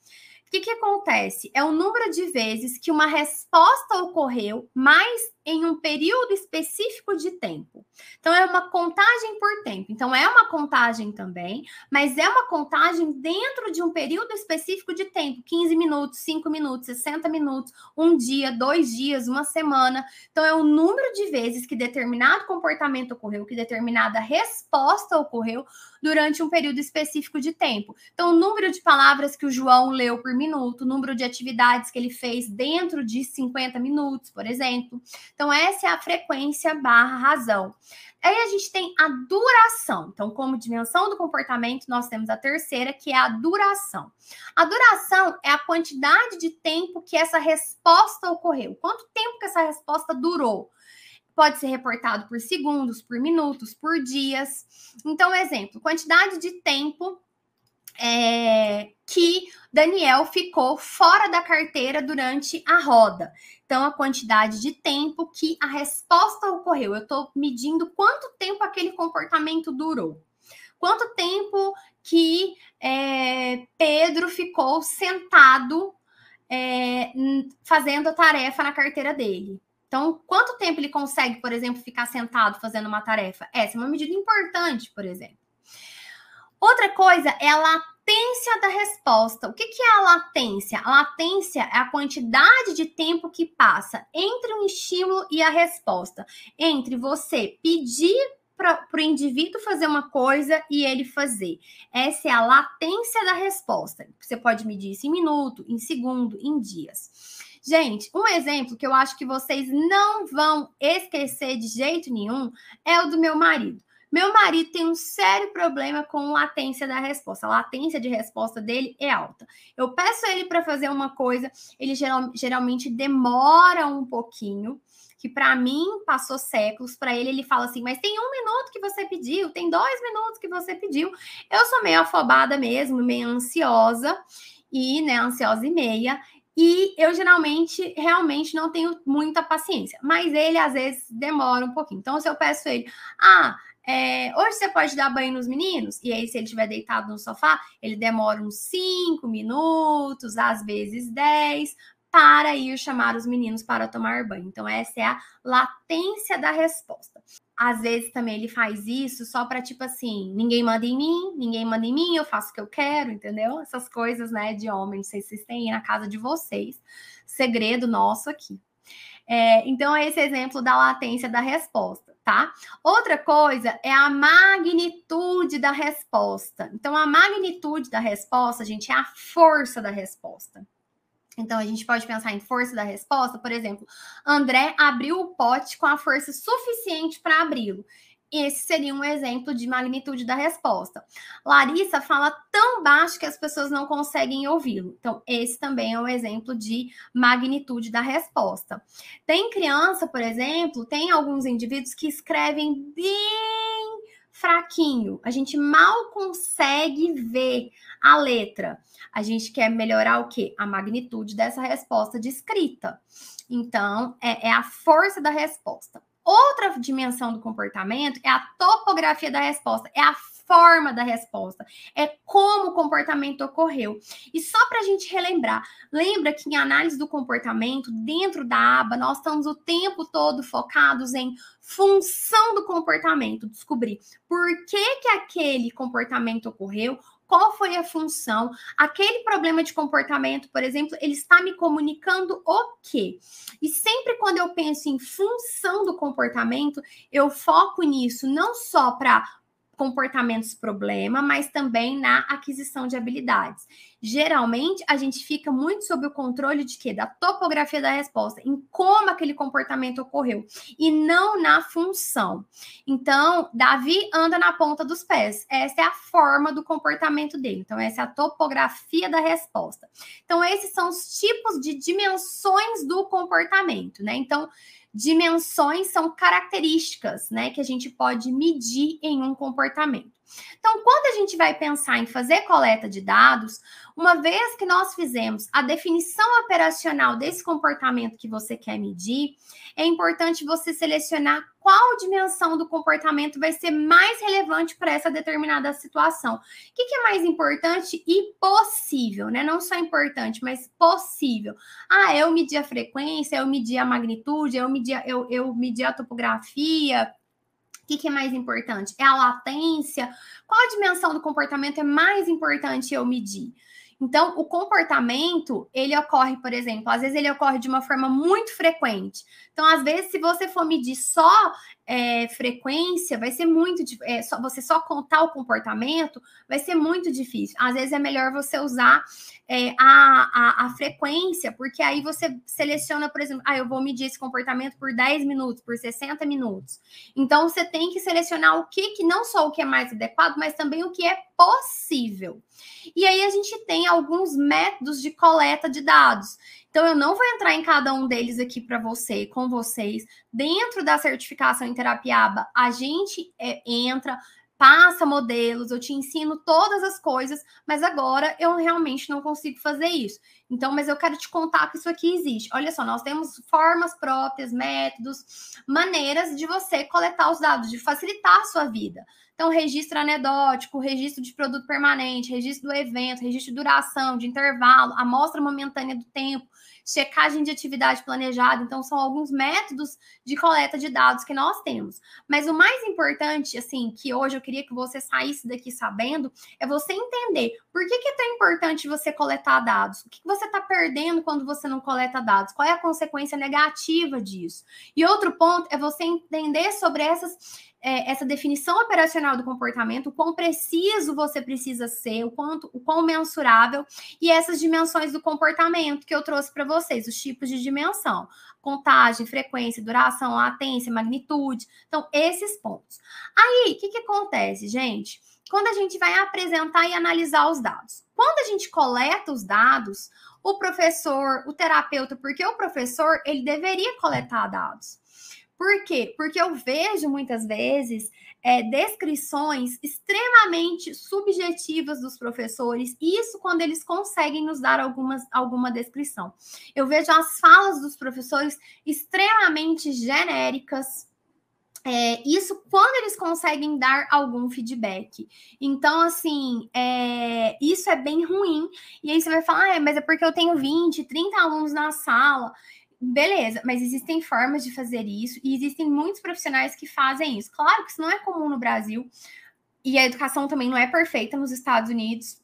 O que, que acontece? É o número de vezes que uma resposta ocorreu mais em um período específico de tempo. Então, é uma contagem por tempo. Então, é uma contagem também, mas é uma contagem dentro de um período específico de tempo 15 minutos, 5 minutos, 60 minutos, um dia, dois dias, uma semana. Então, é o número de vezes que determinado comportamento ocorreu, que determinada resposta ocorreu durante um período específico de tempo. Então, o número de palavras que o João leu por minuto, o número de atividades que ele fez dentro de 50 minutos, por exemplo. Então, essa é a frequência barra razão. Aí a gente tem a duração. Então, como dimensão do comportamento, nós temos a terceira, que é a duração. A duração é a quantidade de tempo que essa resposta ocorreu. Quanto tempo que essa resposta durou? Pode ser reportado por segundos, por minutos, por dias. Então, exemplo, quantidade de tempo é, que Daniel ficou fora da carteira durante a roda. Então, a quantidade de tempo que a resposta ocorreu. Eu estou medindo quanto tempo aquele comportamento durou. Quanto tempo que é, Pedro ficou sentado é, fazendo a tarefa na carteira dele. Então, quanto tempo ele consegue, por exemplo, ficar sentado fazendo uma tarefa? Essa é uma medida importante, por exemplo. Outra coisa é a latência da resposta. O que, que é a latência? A latência é a quantidade de tempo que passa entre o estímulo e a resposta. Entre você pedir para o indivíduo fazer uma coisa e ele fazer. Essa é a latência da resposta. Você pode medir isso em minuto, em segundo, em dias. Gente, um exemplo que eu acho que vocês não vão esquecer de jeito nenhum é o do meu marido. Meu marido tem um sério problema com latência da resposta. A latência de resposta dele é alta. Eu peço ele para fazer uma coisa, ele geral, geralmente demora um pouquinho que para mim passou séculos, para ele ele fala assim, mas tem um minuto que você pediu, tem dois minutos que você pediu. Eu sou meio afobada mesmo, meio ansiosa e, né, ansiosa e meia. E eu geralmente realmente não tenho muita paciência, mas ele às vezes demora um pouquinho. Então, se eu peço ele, ah, é, hoje você pode dar banho nos meninos? E aí, se ele estiver deitado no sofá, ele demora uns 5 minutos, às vezes 10, para ir chamar os meninos para tomar banho. Então, essa é a latência da resposta. Às vezes também ele faz isso só para tipo assim, ninguém manda em mim, ninguém manda em mim, eu faço o que eu quero, entendeu? Essas coisas, né, de homem, não sei se vocês têm na casa de vocês. Segredo nosso aqui. É, então, é esse exemplo da latência da resposta, tá? Outra coisa é a magnitude da resposta. Então, a magnitude da resposta, gente, é a força da resposta. Então, a gente pode pensar em força da resposta, por exemplo, André abriu o pote com a força suficiente para abri-lo. Esse seria um exemplo de magnitude da resposta. Larissa fala tão baixo que as pessoas não conseguem ouvi-lo. Então, esse também é um exemplo de magnitude da resposta. Tem criança, por exemplo, tem alguns indivíduos que escrevem bem fraquinho. A gente mal consegue ver a letra. A gente quer melhorar o quê? A magnitude dessa resposta de escrita. Então, é, é a força da resposta. Outra dimensão do comportamento é a topografia da resposta, é a forma da resposta, é como o comportamento ocorreu. E só para a gente relembrar, lembra que em análise do comportamento, dentro da aba, nós estamos o tempo todo focados em função do comportamento, descobrir por que, que aquele comportamento ocorreu, qual foi a função, aquele problema de comportamento, por exemplo, ele está me comunicando o quê? E sempre quando eu penso em função do comportamento, eu foco nisso não só para comportamentos problema, mas também na aquisição de habilidades. Geralmente, a gente fica muito sob o controle de quê? Da topografia da resposta, em como aquele comportamento ocorreu, e não na função. Então, Davi anda na ponta dos pés. Essa é a forma do comportamento dele. Então, essa é a topografia da resposta. Então, esses são os tipos de dimensões do comportamento, né? Então, dimensões são características, né, que a gente pode medir em um comportamento. Então, quando a gente vai pensar em fazer coleta de dados, uma vez que nós fizemos a definição operacional desse comportamento que você quer medir, é importante você selecionar qual dimensão do comportamento vai ser mais relevante para essa determinada situação. O que, que, é mais importante e possível, né? Não só importante, mas possível. Ah, eu medi a frequência, eu medi a magnitude, eu medi, eu, eu medi a topografia, o que, é mais importante? É a latência? Qual a dimensão do comportamento é mais importante eu medir? Então, o comportamento, ele ocorre, por exemplo, às vezes ele ocorre de uma forma muito frequente. Então, às vezes, se você for medir só é, frequência, vai ser muito é, só, você só contar o comportamento vai ser muito difícil. Às vezes é melhor você usar é, a, a, a, frequência, porque aí você seleciona, por exemplo, ah, eu vou medir esse comportamento por 10 minutos, por 60 minutos. Então você tem que selecionar o que, que não só o que é mais adequado, mas também o que é possível. E aí a gente tem alguns métodos de coleta de dados. Então, eu não vou entrar em cada um deles aqui para você, com vocês. Dentro da certificação em Terapiaba, a gente é, entra, passa modelos, eu te ensino todas as coisas, mas agora eu realmente não consigo fazer isso. Então, mas eu quero te contar que isso aqui existe. Olha só, nós temos formas próprias, métodos, maneiras de você coletar os dados, de facilitar a sua vida. Então, registro anedótico, registro de produto permanente, registro do evento, registro de duração, de intervalo, amostra momentânea do tempo, checagem de atividade planejada. Então, são alguns métodos de coleta de dados que nós temos. Mas o mais importante, assim, que hoje eu queria que você saísse daqui sabendo, é você entender por que, que é tão importante você coletar dados. O que, que você está perdendo quando você não coleta dados? Qual é a consequência negativa disso? E outro ponto é você entender sobre essas é, essa definição operacional do comportamento, o quão preciso você precisa ser, o quanto, o quão mensurável, e essas dimensões do comportamento que eu trouxe para vocês, os tipos de dimensão, contagem, frequência, duração, latência, magnitude. Então, esses pontos. Aí, o que, que acontece, gente? Quando a gente vai apresentar e analisar os dados. Quando a gente coleta os dados, o professor, o terapeuta, porque o professor, ele deveria coletar dados. Por quê? Porque eu vejo muitas vezes é, descrições extremamente subjetivas dos professores, isso quando eles conseguem nos dar algumas, alguma descrição. Eu vejo as falas dos professores extremamente genéricas, é, isso quando eles conseguem dar algum feedback. Então, assim, é, isso é bem ruim. E aí você vai falar, ah, é, mas é porque eu tenho 20, 30 alunos na sala. Beleza, mas existem formas de fazer isso e existem muitos profissionais que fazem isso. Claro que isso não é comum no Brasil e a educação também não é perfeita nos Estados Unidos,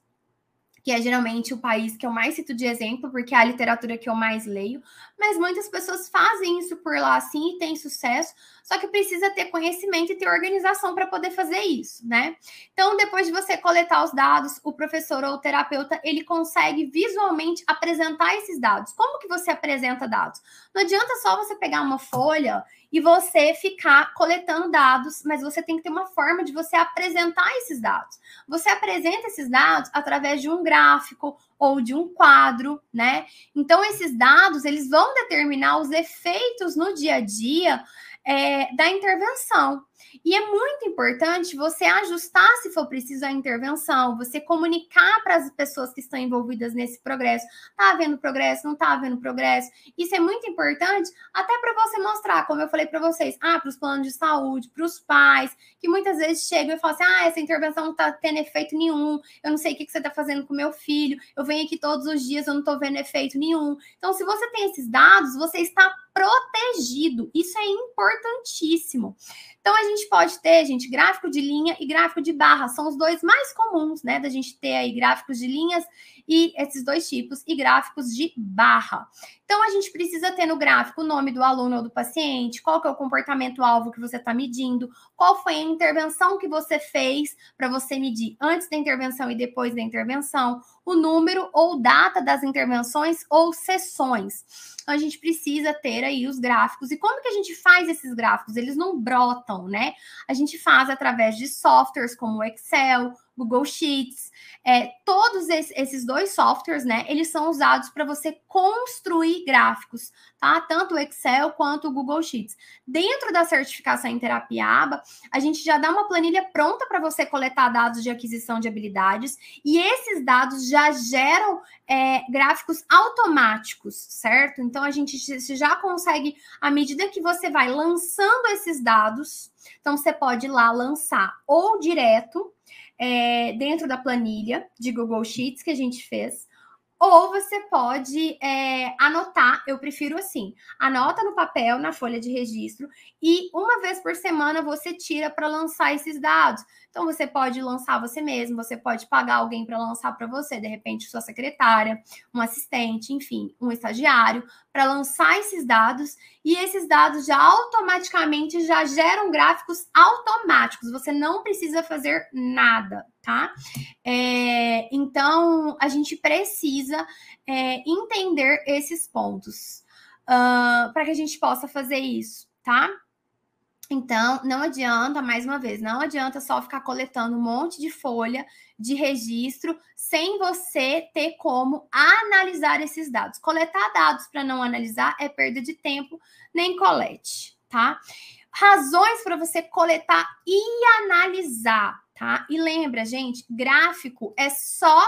que é geralmente o país que eu mais cito de exemplo, porque é a literatura que eu mais leio, mas muitas pessoas fazem isso por lá assim e têm sucesso, só que precisa ter conhecimento e ter organização para poder fazer isso, né? Então, depois de você coletar os dados, o professor ou o terapeuta, ele consegue visualmente apresentar esses dados. Como que você apresenta dados? Não adianta só você pegar uma folha e você ficar coletando dados, mas você tem que ter uma forma de você apresentar esses dados. Você apresenta esses dados através de um gráfico ou de um quadro, né? Então esses dados, eles vão determinar os efeitos no dia a dia é, da intervenção. E é muito importante você ajustar, se for preciso, a intervenção, você comunicar para as pessoas que estão envolvidas nesse progresso. Está havendo progresso? Não está havendo progresso? Isso é muito importante, até para você mostrar, como eu falei para vocês, ah, para os planos de saúde, para os pais, que muitas vezes chegam e falam assim: ah, essa intervenção não está tendo efeito nenhum, eu não sei o que, que você está fazendo com meu filho, eu venho aqui todos os dias, eu não estou vendo efeito nenhum. Então, se você tem esses dados, você está protegido. Isso é importantíssimo. Então, a gente pode ter, gente, gráfico de linha e gráfico de barra. São os dois mais comuns, né? Da gente ter aí gráficos de linhas e esses dois tipos, e gráficos de barra. Então, a gente precisa ter no gráfico o nome do aluno ou do paciente, qual que é o comportamento-alvo que você está medindo, qual foi a intervenção que você fez para você medir antes da intervenção e depois da intervenção, o número ou data das intervenções ou sessões. Então, a gente precisa ter aí os gráficos. E como que a gente faz esses gráficos? Eles não brotam, né? A gente faz através de softwares como o Excel, Google Sheets, é, todos esses dois softwares, né, eles são usados para você construir gráficos, tá? Tanto o Excel quanto o Google Sheets. Dentro da certificação em terapia aba, a gente já dá uma planilha pronta para você coletar dados de aquisição de habilidades e esses dados já geram é, gráficos automáticos, certo? Então a gente já consegue, à medida que você vai lançando esses dados, então você pode ir lá lançar ou direto é, dentro da planilha de Google Sheets que a gente fez, ou você pode é, anotar, eu prefiro assim, anota no papel, na folha de registro, e uma vez por semana você tira para lançar esses dados. Então você pode lançar você mesmo, você pode pagar alguém para lançar para você, de repente sua secretária, um assistente, enfim, um estagiário, para lançar esses dados e esses dados já automaticamente já geram gráficos automáticos. Você não precisa fazer nada, tá? É, então a gente precisa é, entender esses pontos uh, para que a gente possa fazer isso, tá? Então, não adianta, mais uma vez, não adianta só ficar coletando um monte de folha de registro sem você ter como analisar esses dados. Coletar dados para não analisar é perda de tempo, nem colete, tá? Razões para você coletar e analisar, tá? E lembra, gente, gráfico é só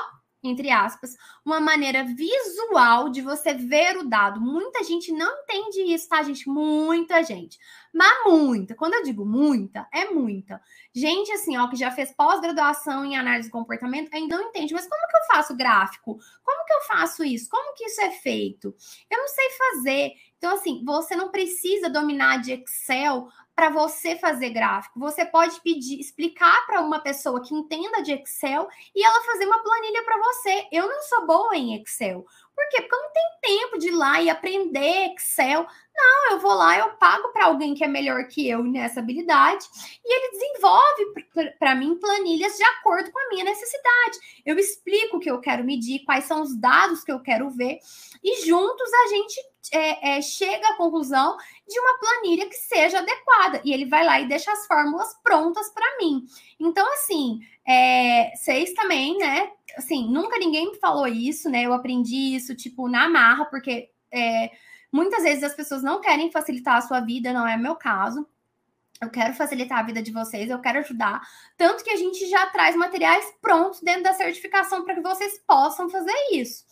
entre aspas, uma maneira visual de você ver o dado. Muita gente não entende isso, tá, gente? Muita gente. Mas muita. Quando eu digo muita, é muita. Gente, assim, ó, que já fez pós-graduação em análise de comportamento, ainda não entende. Mas como que eu faço gráfico? Como que eu faço isso? Como que isso é feito? Eu não sei fazer. Então, assim, você não precisa dominar de Excel para você fazer gráfico. Você pode pedir, explicar para uma pessoa que entenda de Excel e ela fazer uma planilha para você. Eu não sou boa em Excel. Por quê? Porque eu não tenho tempo de ir lá e aprender Excel. Não, eu vou lá, eu pago para alguém que é melhor que eu nessa habilidade e ele desenvolve para mim planilhas de acordo com a minha necessidade. Eu explico o que eu quero medir, quais são os dados que eu quero ver e juntos a gente é, é, chega à conclusão de uma planilha que seja adequada e ele vai lá e deixa as fórmulas prontas para mim. Então, assim, é, vocês também, né? Assim, nunca ninguém me falou isso, né? Eu aprendi isso, tipo, na marra, porque é, muitas vezes as pessoas não querem facilitar a sua vida, não é meu caso. Eu quero facilitar a vida de vocês, eu quero ajudar. Tanto que a gente já traz materiais prontos dentro da certificação para que vocês possam fazer isso.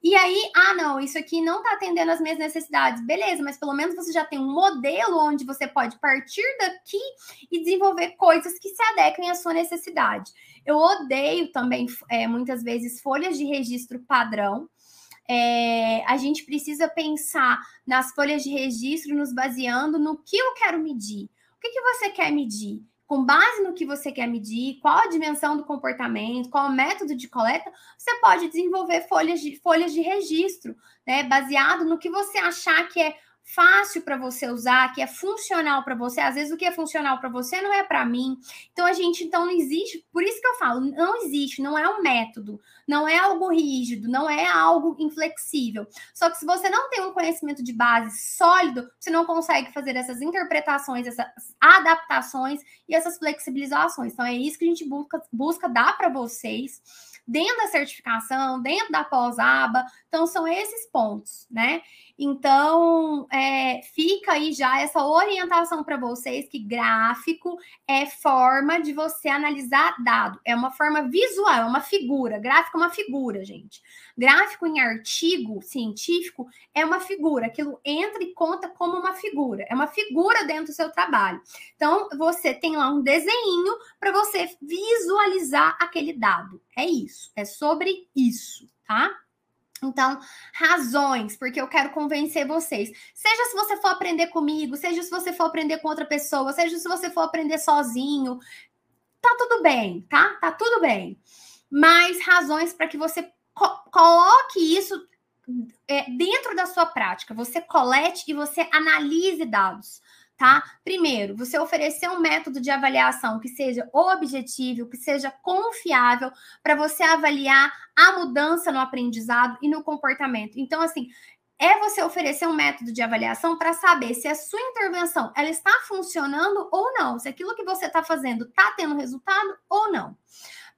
E aí, ah, não, isso aqui não está atendendo as minhas necessidades. Beleza, mas pelo menos você já tem um modelo onde você pode partir daqui e desenvolver coisas que se adequem à sua necessidade. Eu odeio também, é, muitas vezes, folhas de registro padrão. É, a gente precisa pensar nas folhas de registro, nos baseando no que eu quero medir. O que, que você quer medir? Com base no que você quer medir, qual a dimensão do comportamento, qual o método de coleta, você pode desenvolver folhas de, folhas de registro, né? Baseado no que você achar que é fácil para você usar, que é funcional para você. Às vezes o que é funcional para você não é para mim. Então a gente então não existe, por isso que eu falo, não existe, não é um método, não é algo rígido, não é algo inflexível. Só que se você não tem um conhecimento de base sólido, você não consegue fazer essas interpretações, essas adaptações e essas flexibilizações. Então é isso que a gente busca busca dar para vocês dentro da certificação, dentro da pós-aba. Então, são esses pontos, né? Então, é, fica aí já essa orientação para vocês que gráfico é forma de você analisar dado, é uma forma visual, é uma figura. Gráfico é uma figura, gente. Gráfico em artigo científico é uma figura, aquilo entra e conta como uma figura, é uma figura dentro do seu trabalho. Então, você tem lá um desenho para você visualizar aquele dado. É isso, é sobre isso, tá? Então, razões, porque eu quero convencer vocês. Seja se você for aprender comigo, seja se você for aprender com outra pessoa, seja se você for aprender sozinho, tá tudo bem, tá? Tá tudo bem. Mas razões para que você co coloque isso é, dentro da sua prática, você colete e você analise dados tá? Primeiro, você oferecer um método de avaliação que seja objetivo, que seja confiável para você avaliar a mudança no aprendizado e no comportamento. Então, assim, é você oferecer um método de avaliação para saber se a sua intervenção ela está funcionando ou não, se aquilo que você está fazendo está tendo resultado ou não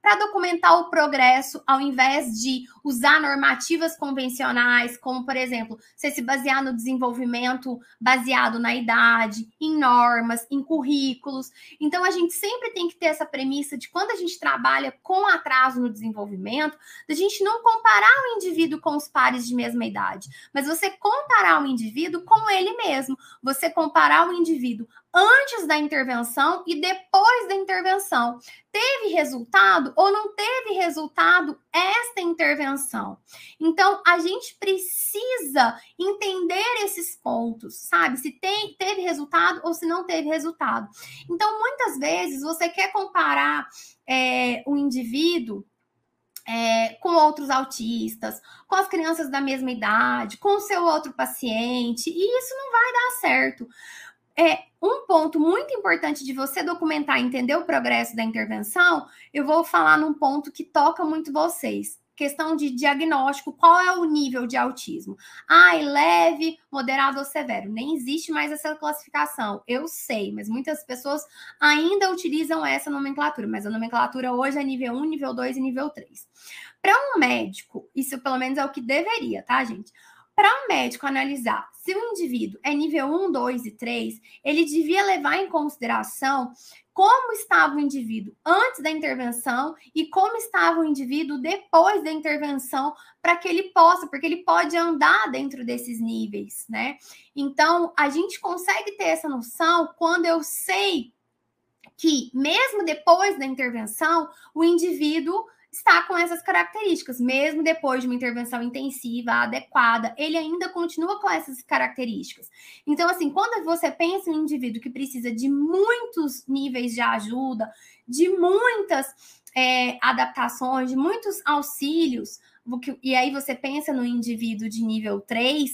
para documentar o progresso, ao invés de usar normativas convencionais, como, por exemplo, você se basear no desenvolvimento baseado na idade, em normas, em currículos. Então, a gente sempre tem que ter essa premissa de quando a gente trabalha com atraso no desenvolvimento, da gente não comparar o indivíduo com os pares de mesma idade, mas você comparar o indivíduo com ele mesmo. Você comparar o indivíduo antes da intervenção e depois da intervenção. Teve resultado ou não teve resultado esta intervenção? Então, a gente precisa entender esses pontos, sabe? Se tem, teve resultado ou se não teve resultado. Então, muitas vezes, você quer comparar é, o indivíduo é, com outros autistas, com as crianças da mesma idade, com o seu outro paciente, e isso não vai dar certo. É, um ponto muito importante de você documentar e entender o progresso da intervenção, eu vou falar num ponto que toca muito vocês questão de diagnóstico, qual é o nível de autismo? Ah, leve, moderado ou severo. Nem existe mais essa classificação. Eu sei, mas muitas pessoas ainda utilizam essa nomenclatura, mas a nomenclatura hoje é nível 1, nível 2 e nível 3. Para um médico, isso pelo menos é o que deveria, tá, gente? Para um médico analisar se o indivíduo é nível 1, 2 e 3, ele devia levar em consideração como estava o indivíduo antes da intervenção e como estava o indivíduo depois da intervenção, para que ele possa, porque ele pode andar dentro desses níveis, né? Então, a gente consegue ter essa noção quando eu sei que, mesmo depois da intervenção, o indivíduo está com essas características, mesmo depois de uma intervenção intensiva, adequada, ele ainda continua com essas características. Então, assim, quando você pensa em um indivíduo que precisa de muitos níveis de ajuda, de muitas é, adaptações, de muitos auxílios, e aí você pensa no indivíduo de nível 3,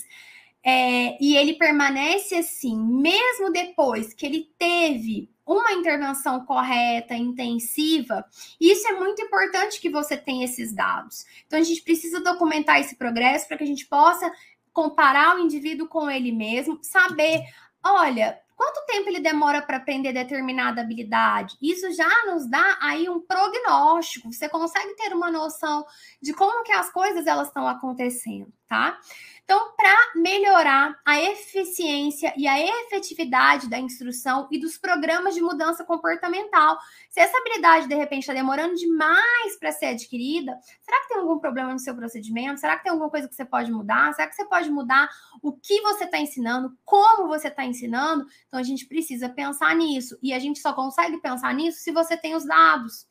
é, e ele permanece assim, mesmo depois que ele teve uma intervenção correta, intensiva, isso é muito importante que você tenha esses dados. Então, a gente precisa documentar esse progresso para que a gente possa comparar o indivíduo com ele mesmo, saber, olha, quanto tempo ele demora para aprender determinada habilidade? Isso já nos dá aí um prognóstico. Você consegue ter uma noção de como que as coisas elas estão acontecendo, tá? Então, para melhorar a eficiência e a efetividade da instrução e dos programas de mudança comportamental, se essa habilidade de repente está demorando demais para ser adquirida, será que tem algum problema no seu procedimento? Será que tem alguma coisa que você pode mudar? Será que você pode mudar o que você está ensinando, como você está ensinando? Então, a gente precisa pensar nisso e a gente só consegue pensar nisso se você tem os dados.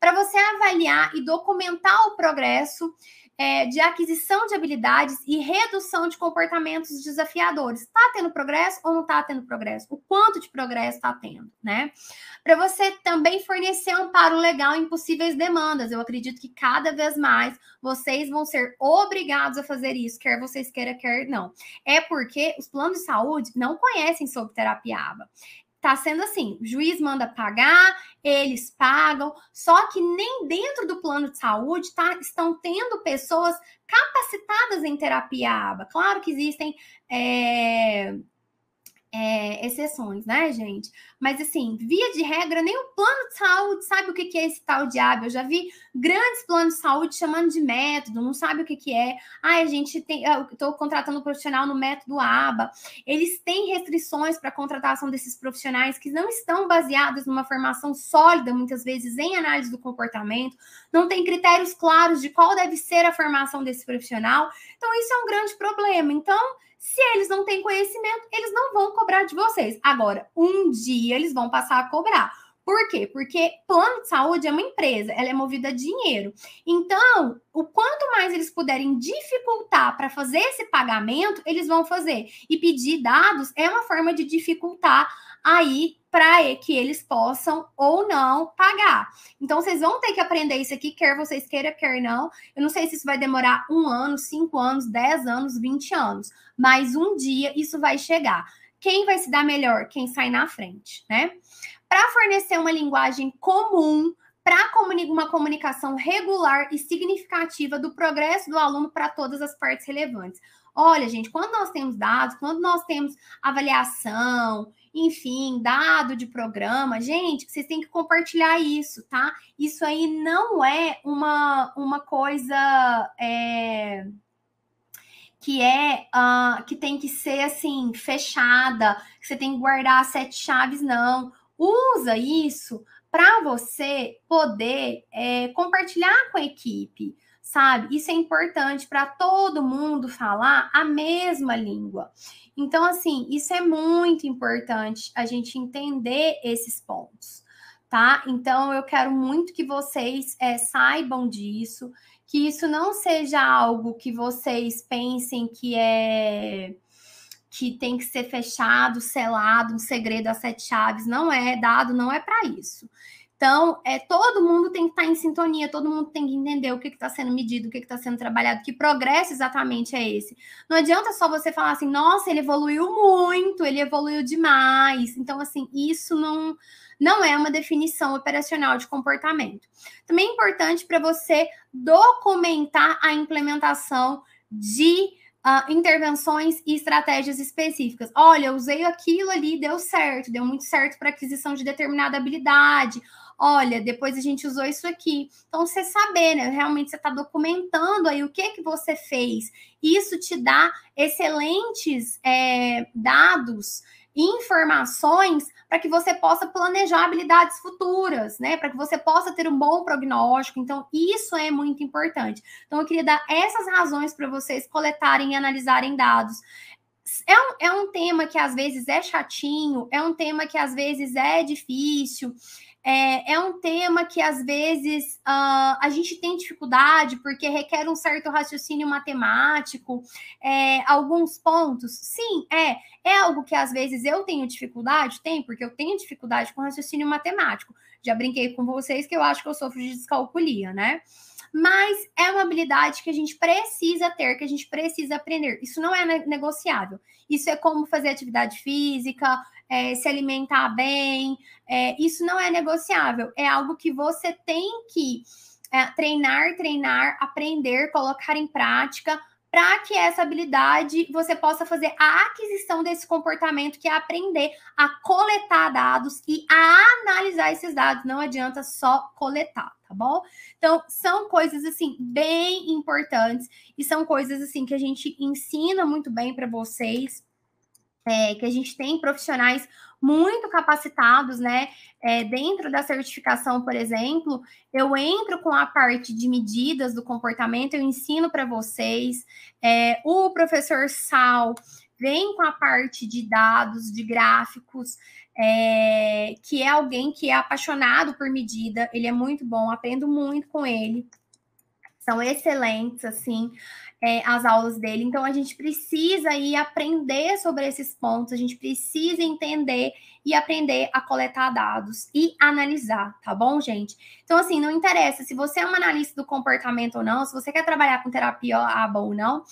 Para você avaliar e documentar o progresso é, de aquisição de habilidades e redução de comportamentos desafiadores. Está tendo progresso ou não está tendo progresso? O quanto de progresso está tendo, né? Para você também fornecer amparo legal em possíveis demandas. Eu acredito que cada vez mais vocês vão ser obrigados a fazer isso, quer vocês queiram, quer não. É porque os planos de saúde não conhecem sobre terapia ABA tá sendo assim: o juiz manda pagar, eles pagam, só que nem dentro do plano de saúde tá, estão tendo pessoas capacitadas em terapia ABA. Claro que existem. É é, exceções, né, gente? Mas, assim, via de regra, nem o plano de saúde sabe o que é esse tal de hábito. Eu já vi grandes planos de saúde chamando de método, não sabe o que é. Ah, a gente tem. Eu estou contratando um profissional no método ABA. Eles têm restrições para a contratação desses profissionais que não estão baseadas numa formação sólida, muitas vezes, em análise do comportamento, não tem critérios claros de qual deve ser a formação desse profissional. Então, isso é um grande problema. Então, se eles não têm conhecimento, eles não vão cobrar de vocês. Agora, um dia eles vão passar a cobrar. Por quê? Porque plano de saúde é uma empresa, ela é movida a dinheiro. Então, o quanto mais eles puderem dificultar para fazer esse pagamento, eles vão fazer. E pedir dados é uma forma de dificultar aí para que eles possam ou não pagar. Então, vocês vão ter que aprender isso aqui, quer vocês queiram, quer não. Eu não sei se isso vai demorar um ano, cinco anos, dez anos, vinte anos, mas um dia isso vai chegar. Quem vai se dar melhor? Quem sai na frente, né? Para fornecer uma linguagem comum, para uma comunicação regular e significativa do progresso do aluno para todas as partes relevantes. Olha, gente, quando nós temos dados, quando nós temos avaliação, enfim, dado de programa, gente, vocês têm que compartilhar isso, tá? Isso aí não é uma, uma coisa. É que é uh, que tem que ser assim fechada, que você tem que guardar sete chaves, não. Usa isso para você poder é, compartilhar com a equipe sabe? Isso é importante para todo mundo falar a mesma língua. Então, assim, isso é muito importante a gente entender esses pontos, tá? Então, eu quero muito que vocês é, saibam disso, que isso não seja algo que vocês pensem que é que tem que ser fechado, selado, um segredo a sete chaves, não é dado, não é para isso. Então, é, todo mundo tem que estar tá em sintonia, todo mundo tem que entender o que está sendo medido, o que está sendo trabalhado, que progresso exatamente é esse. Não adianta só você falar assim, nossa, ele evoluiu muito, ele evoluiu demais. Então, assim, isso não, não é uma definição operacional de comportamento. Também é importante para você documentar a implementação de uh, intervenções e estratégias específicas. Olha, eu usei aquilo ali, deu certo, deu muito certo para aquisição de determinada habilidade. Olha, depois a gente usou isso aqui. Então, você saber, né? Realmente você está documentando aí o que que você fez. Isso te dá excelentes é, dados informações para que você possa planejar habilidades futuras, né? Para que você possa ter um bom prognóstico. Então, isso é muito importante. Então, eu queria dar essas razões para vocês coletarem e analisarem dados. É um, é um tema que às vezes é chatinho, é um tema que às vezes é difícil, é, é um tema que às vezes uh, a gente tem dificuldade porque requer um certo raciocínio matemático, é, alguns pontos. Sim, é. É algo que às vezes eu tenho dificuldade? Tem, porque eu tenho dificuldade com raciocínio matemático. Já brinquei com vocês que eu acho que eu sofro de descalculia, né? mas é uma habilidade que a gente precisa ter, que a gente precisa aprender. Isso não é negociável. Isso é como fazer atividade física, é, se alimentar bem. É, isso não é negociável. É algo que você tem que é, treinar, treinar, aprender, colocar em prática para que essa habilidade você possa fazer a aquisição desse comportamento, que é aprender a coletar dados e a analisar esses dados. Não adianta só coletar, tá bom? Então, são coisas assim bem importantes e são coisas assim que a gente ensina muito bem para vocês é, que a gente tem profissionais muito capacitados, né? É, dentro da certificação, por exemplo, eu entro com a parte de medidas do comportamento, eu ensino para vocês. É, o professor Sal vem com a parte de dados, de gráficos, é, que é alguém que é apaixonado por medida, ele é muito bom, aprendo muito com ele. São excelentes, assim é, as aulas dele. Então, a gente precisa ir aprender sobre esses pontos, a gente precisa entender e aprender a coletar dados e analisar, tá bom, gente? Então, assim, não interessa se você é um analista do comportamento ou não, se você quer trabalhar com terapia ABA ou não,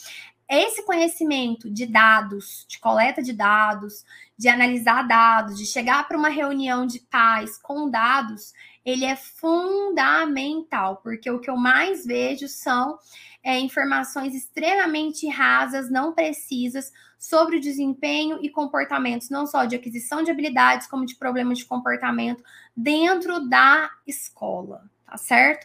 esse conhecimento de dados, de coleta de dados, de analisar dados, de chegar para uma reunião de pais com dados, ele é fundamental, porque o que eu mais vejo são é, informações extremamente rasas, não precisas, sobre o desempenho e comportamentos, não só de aquisição de habilidades, como de problemas de comportamento dentro da escola, tá certo?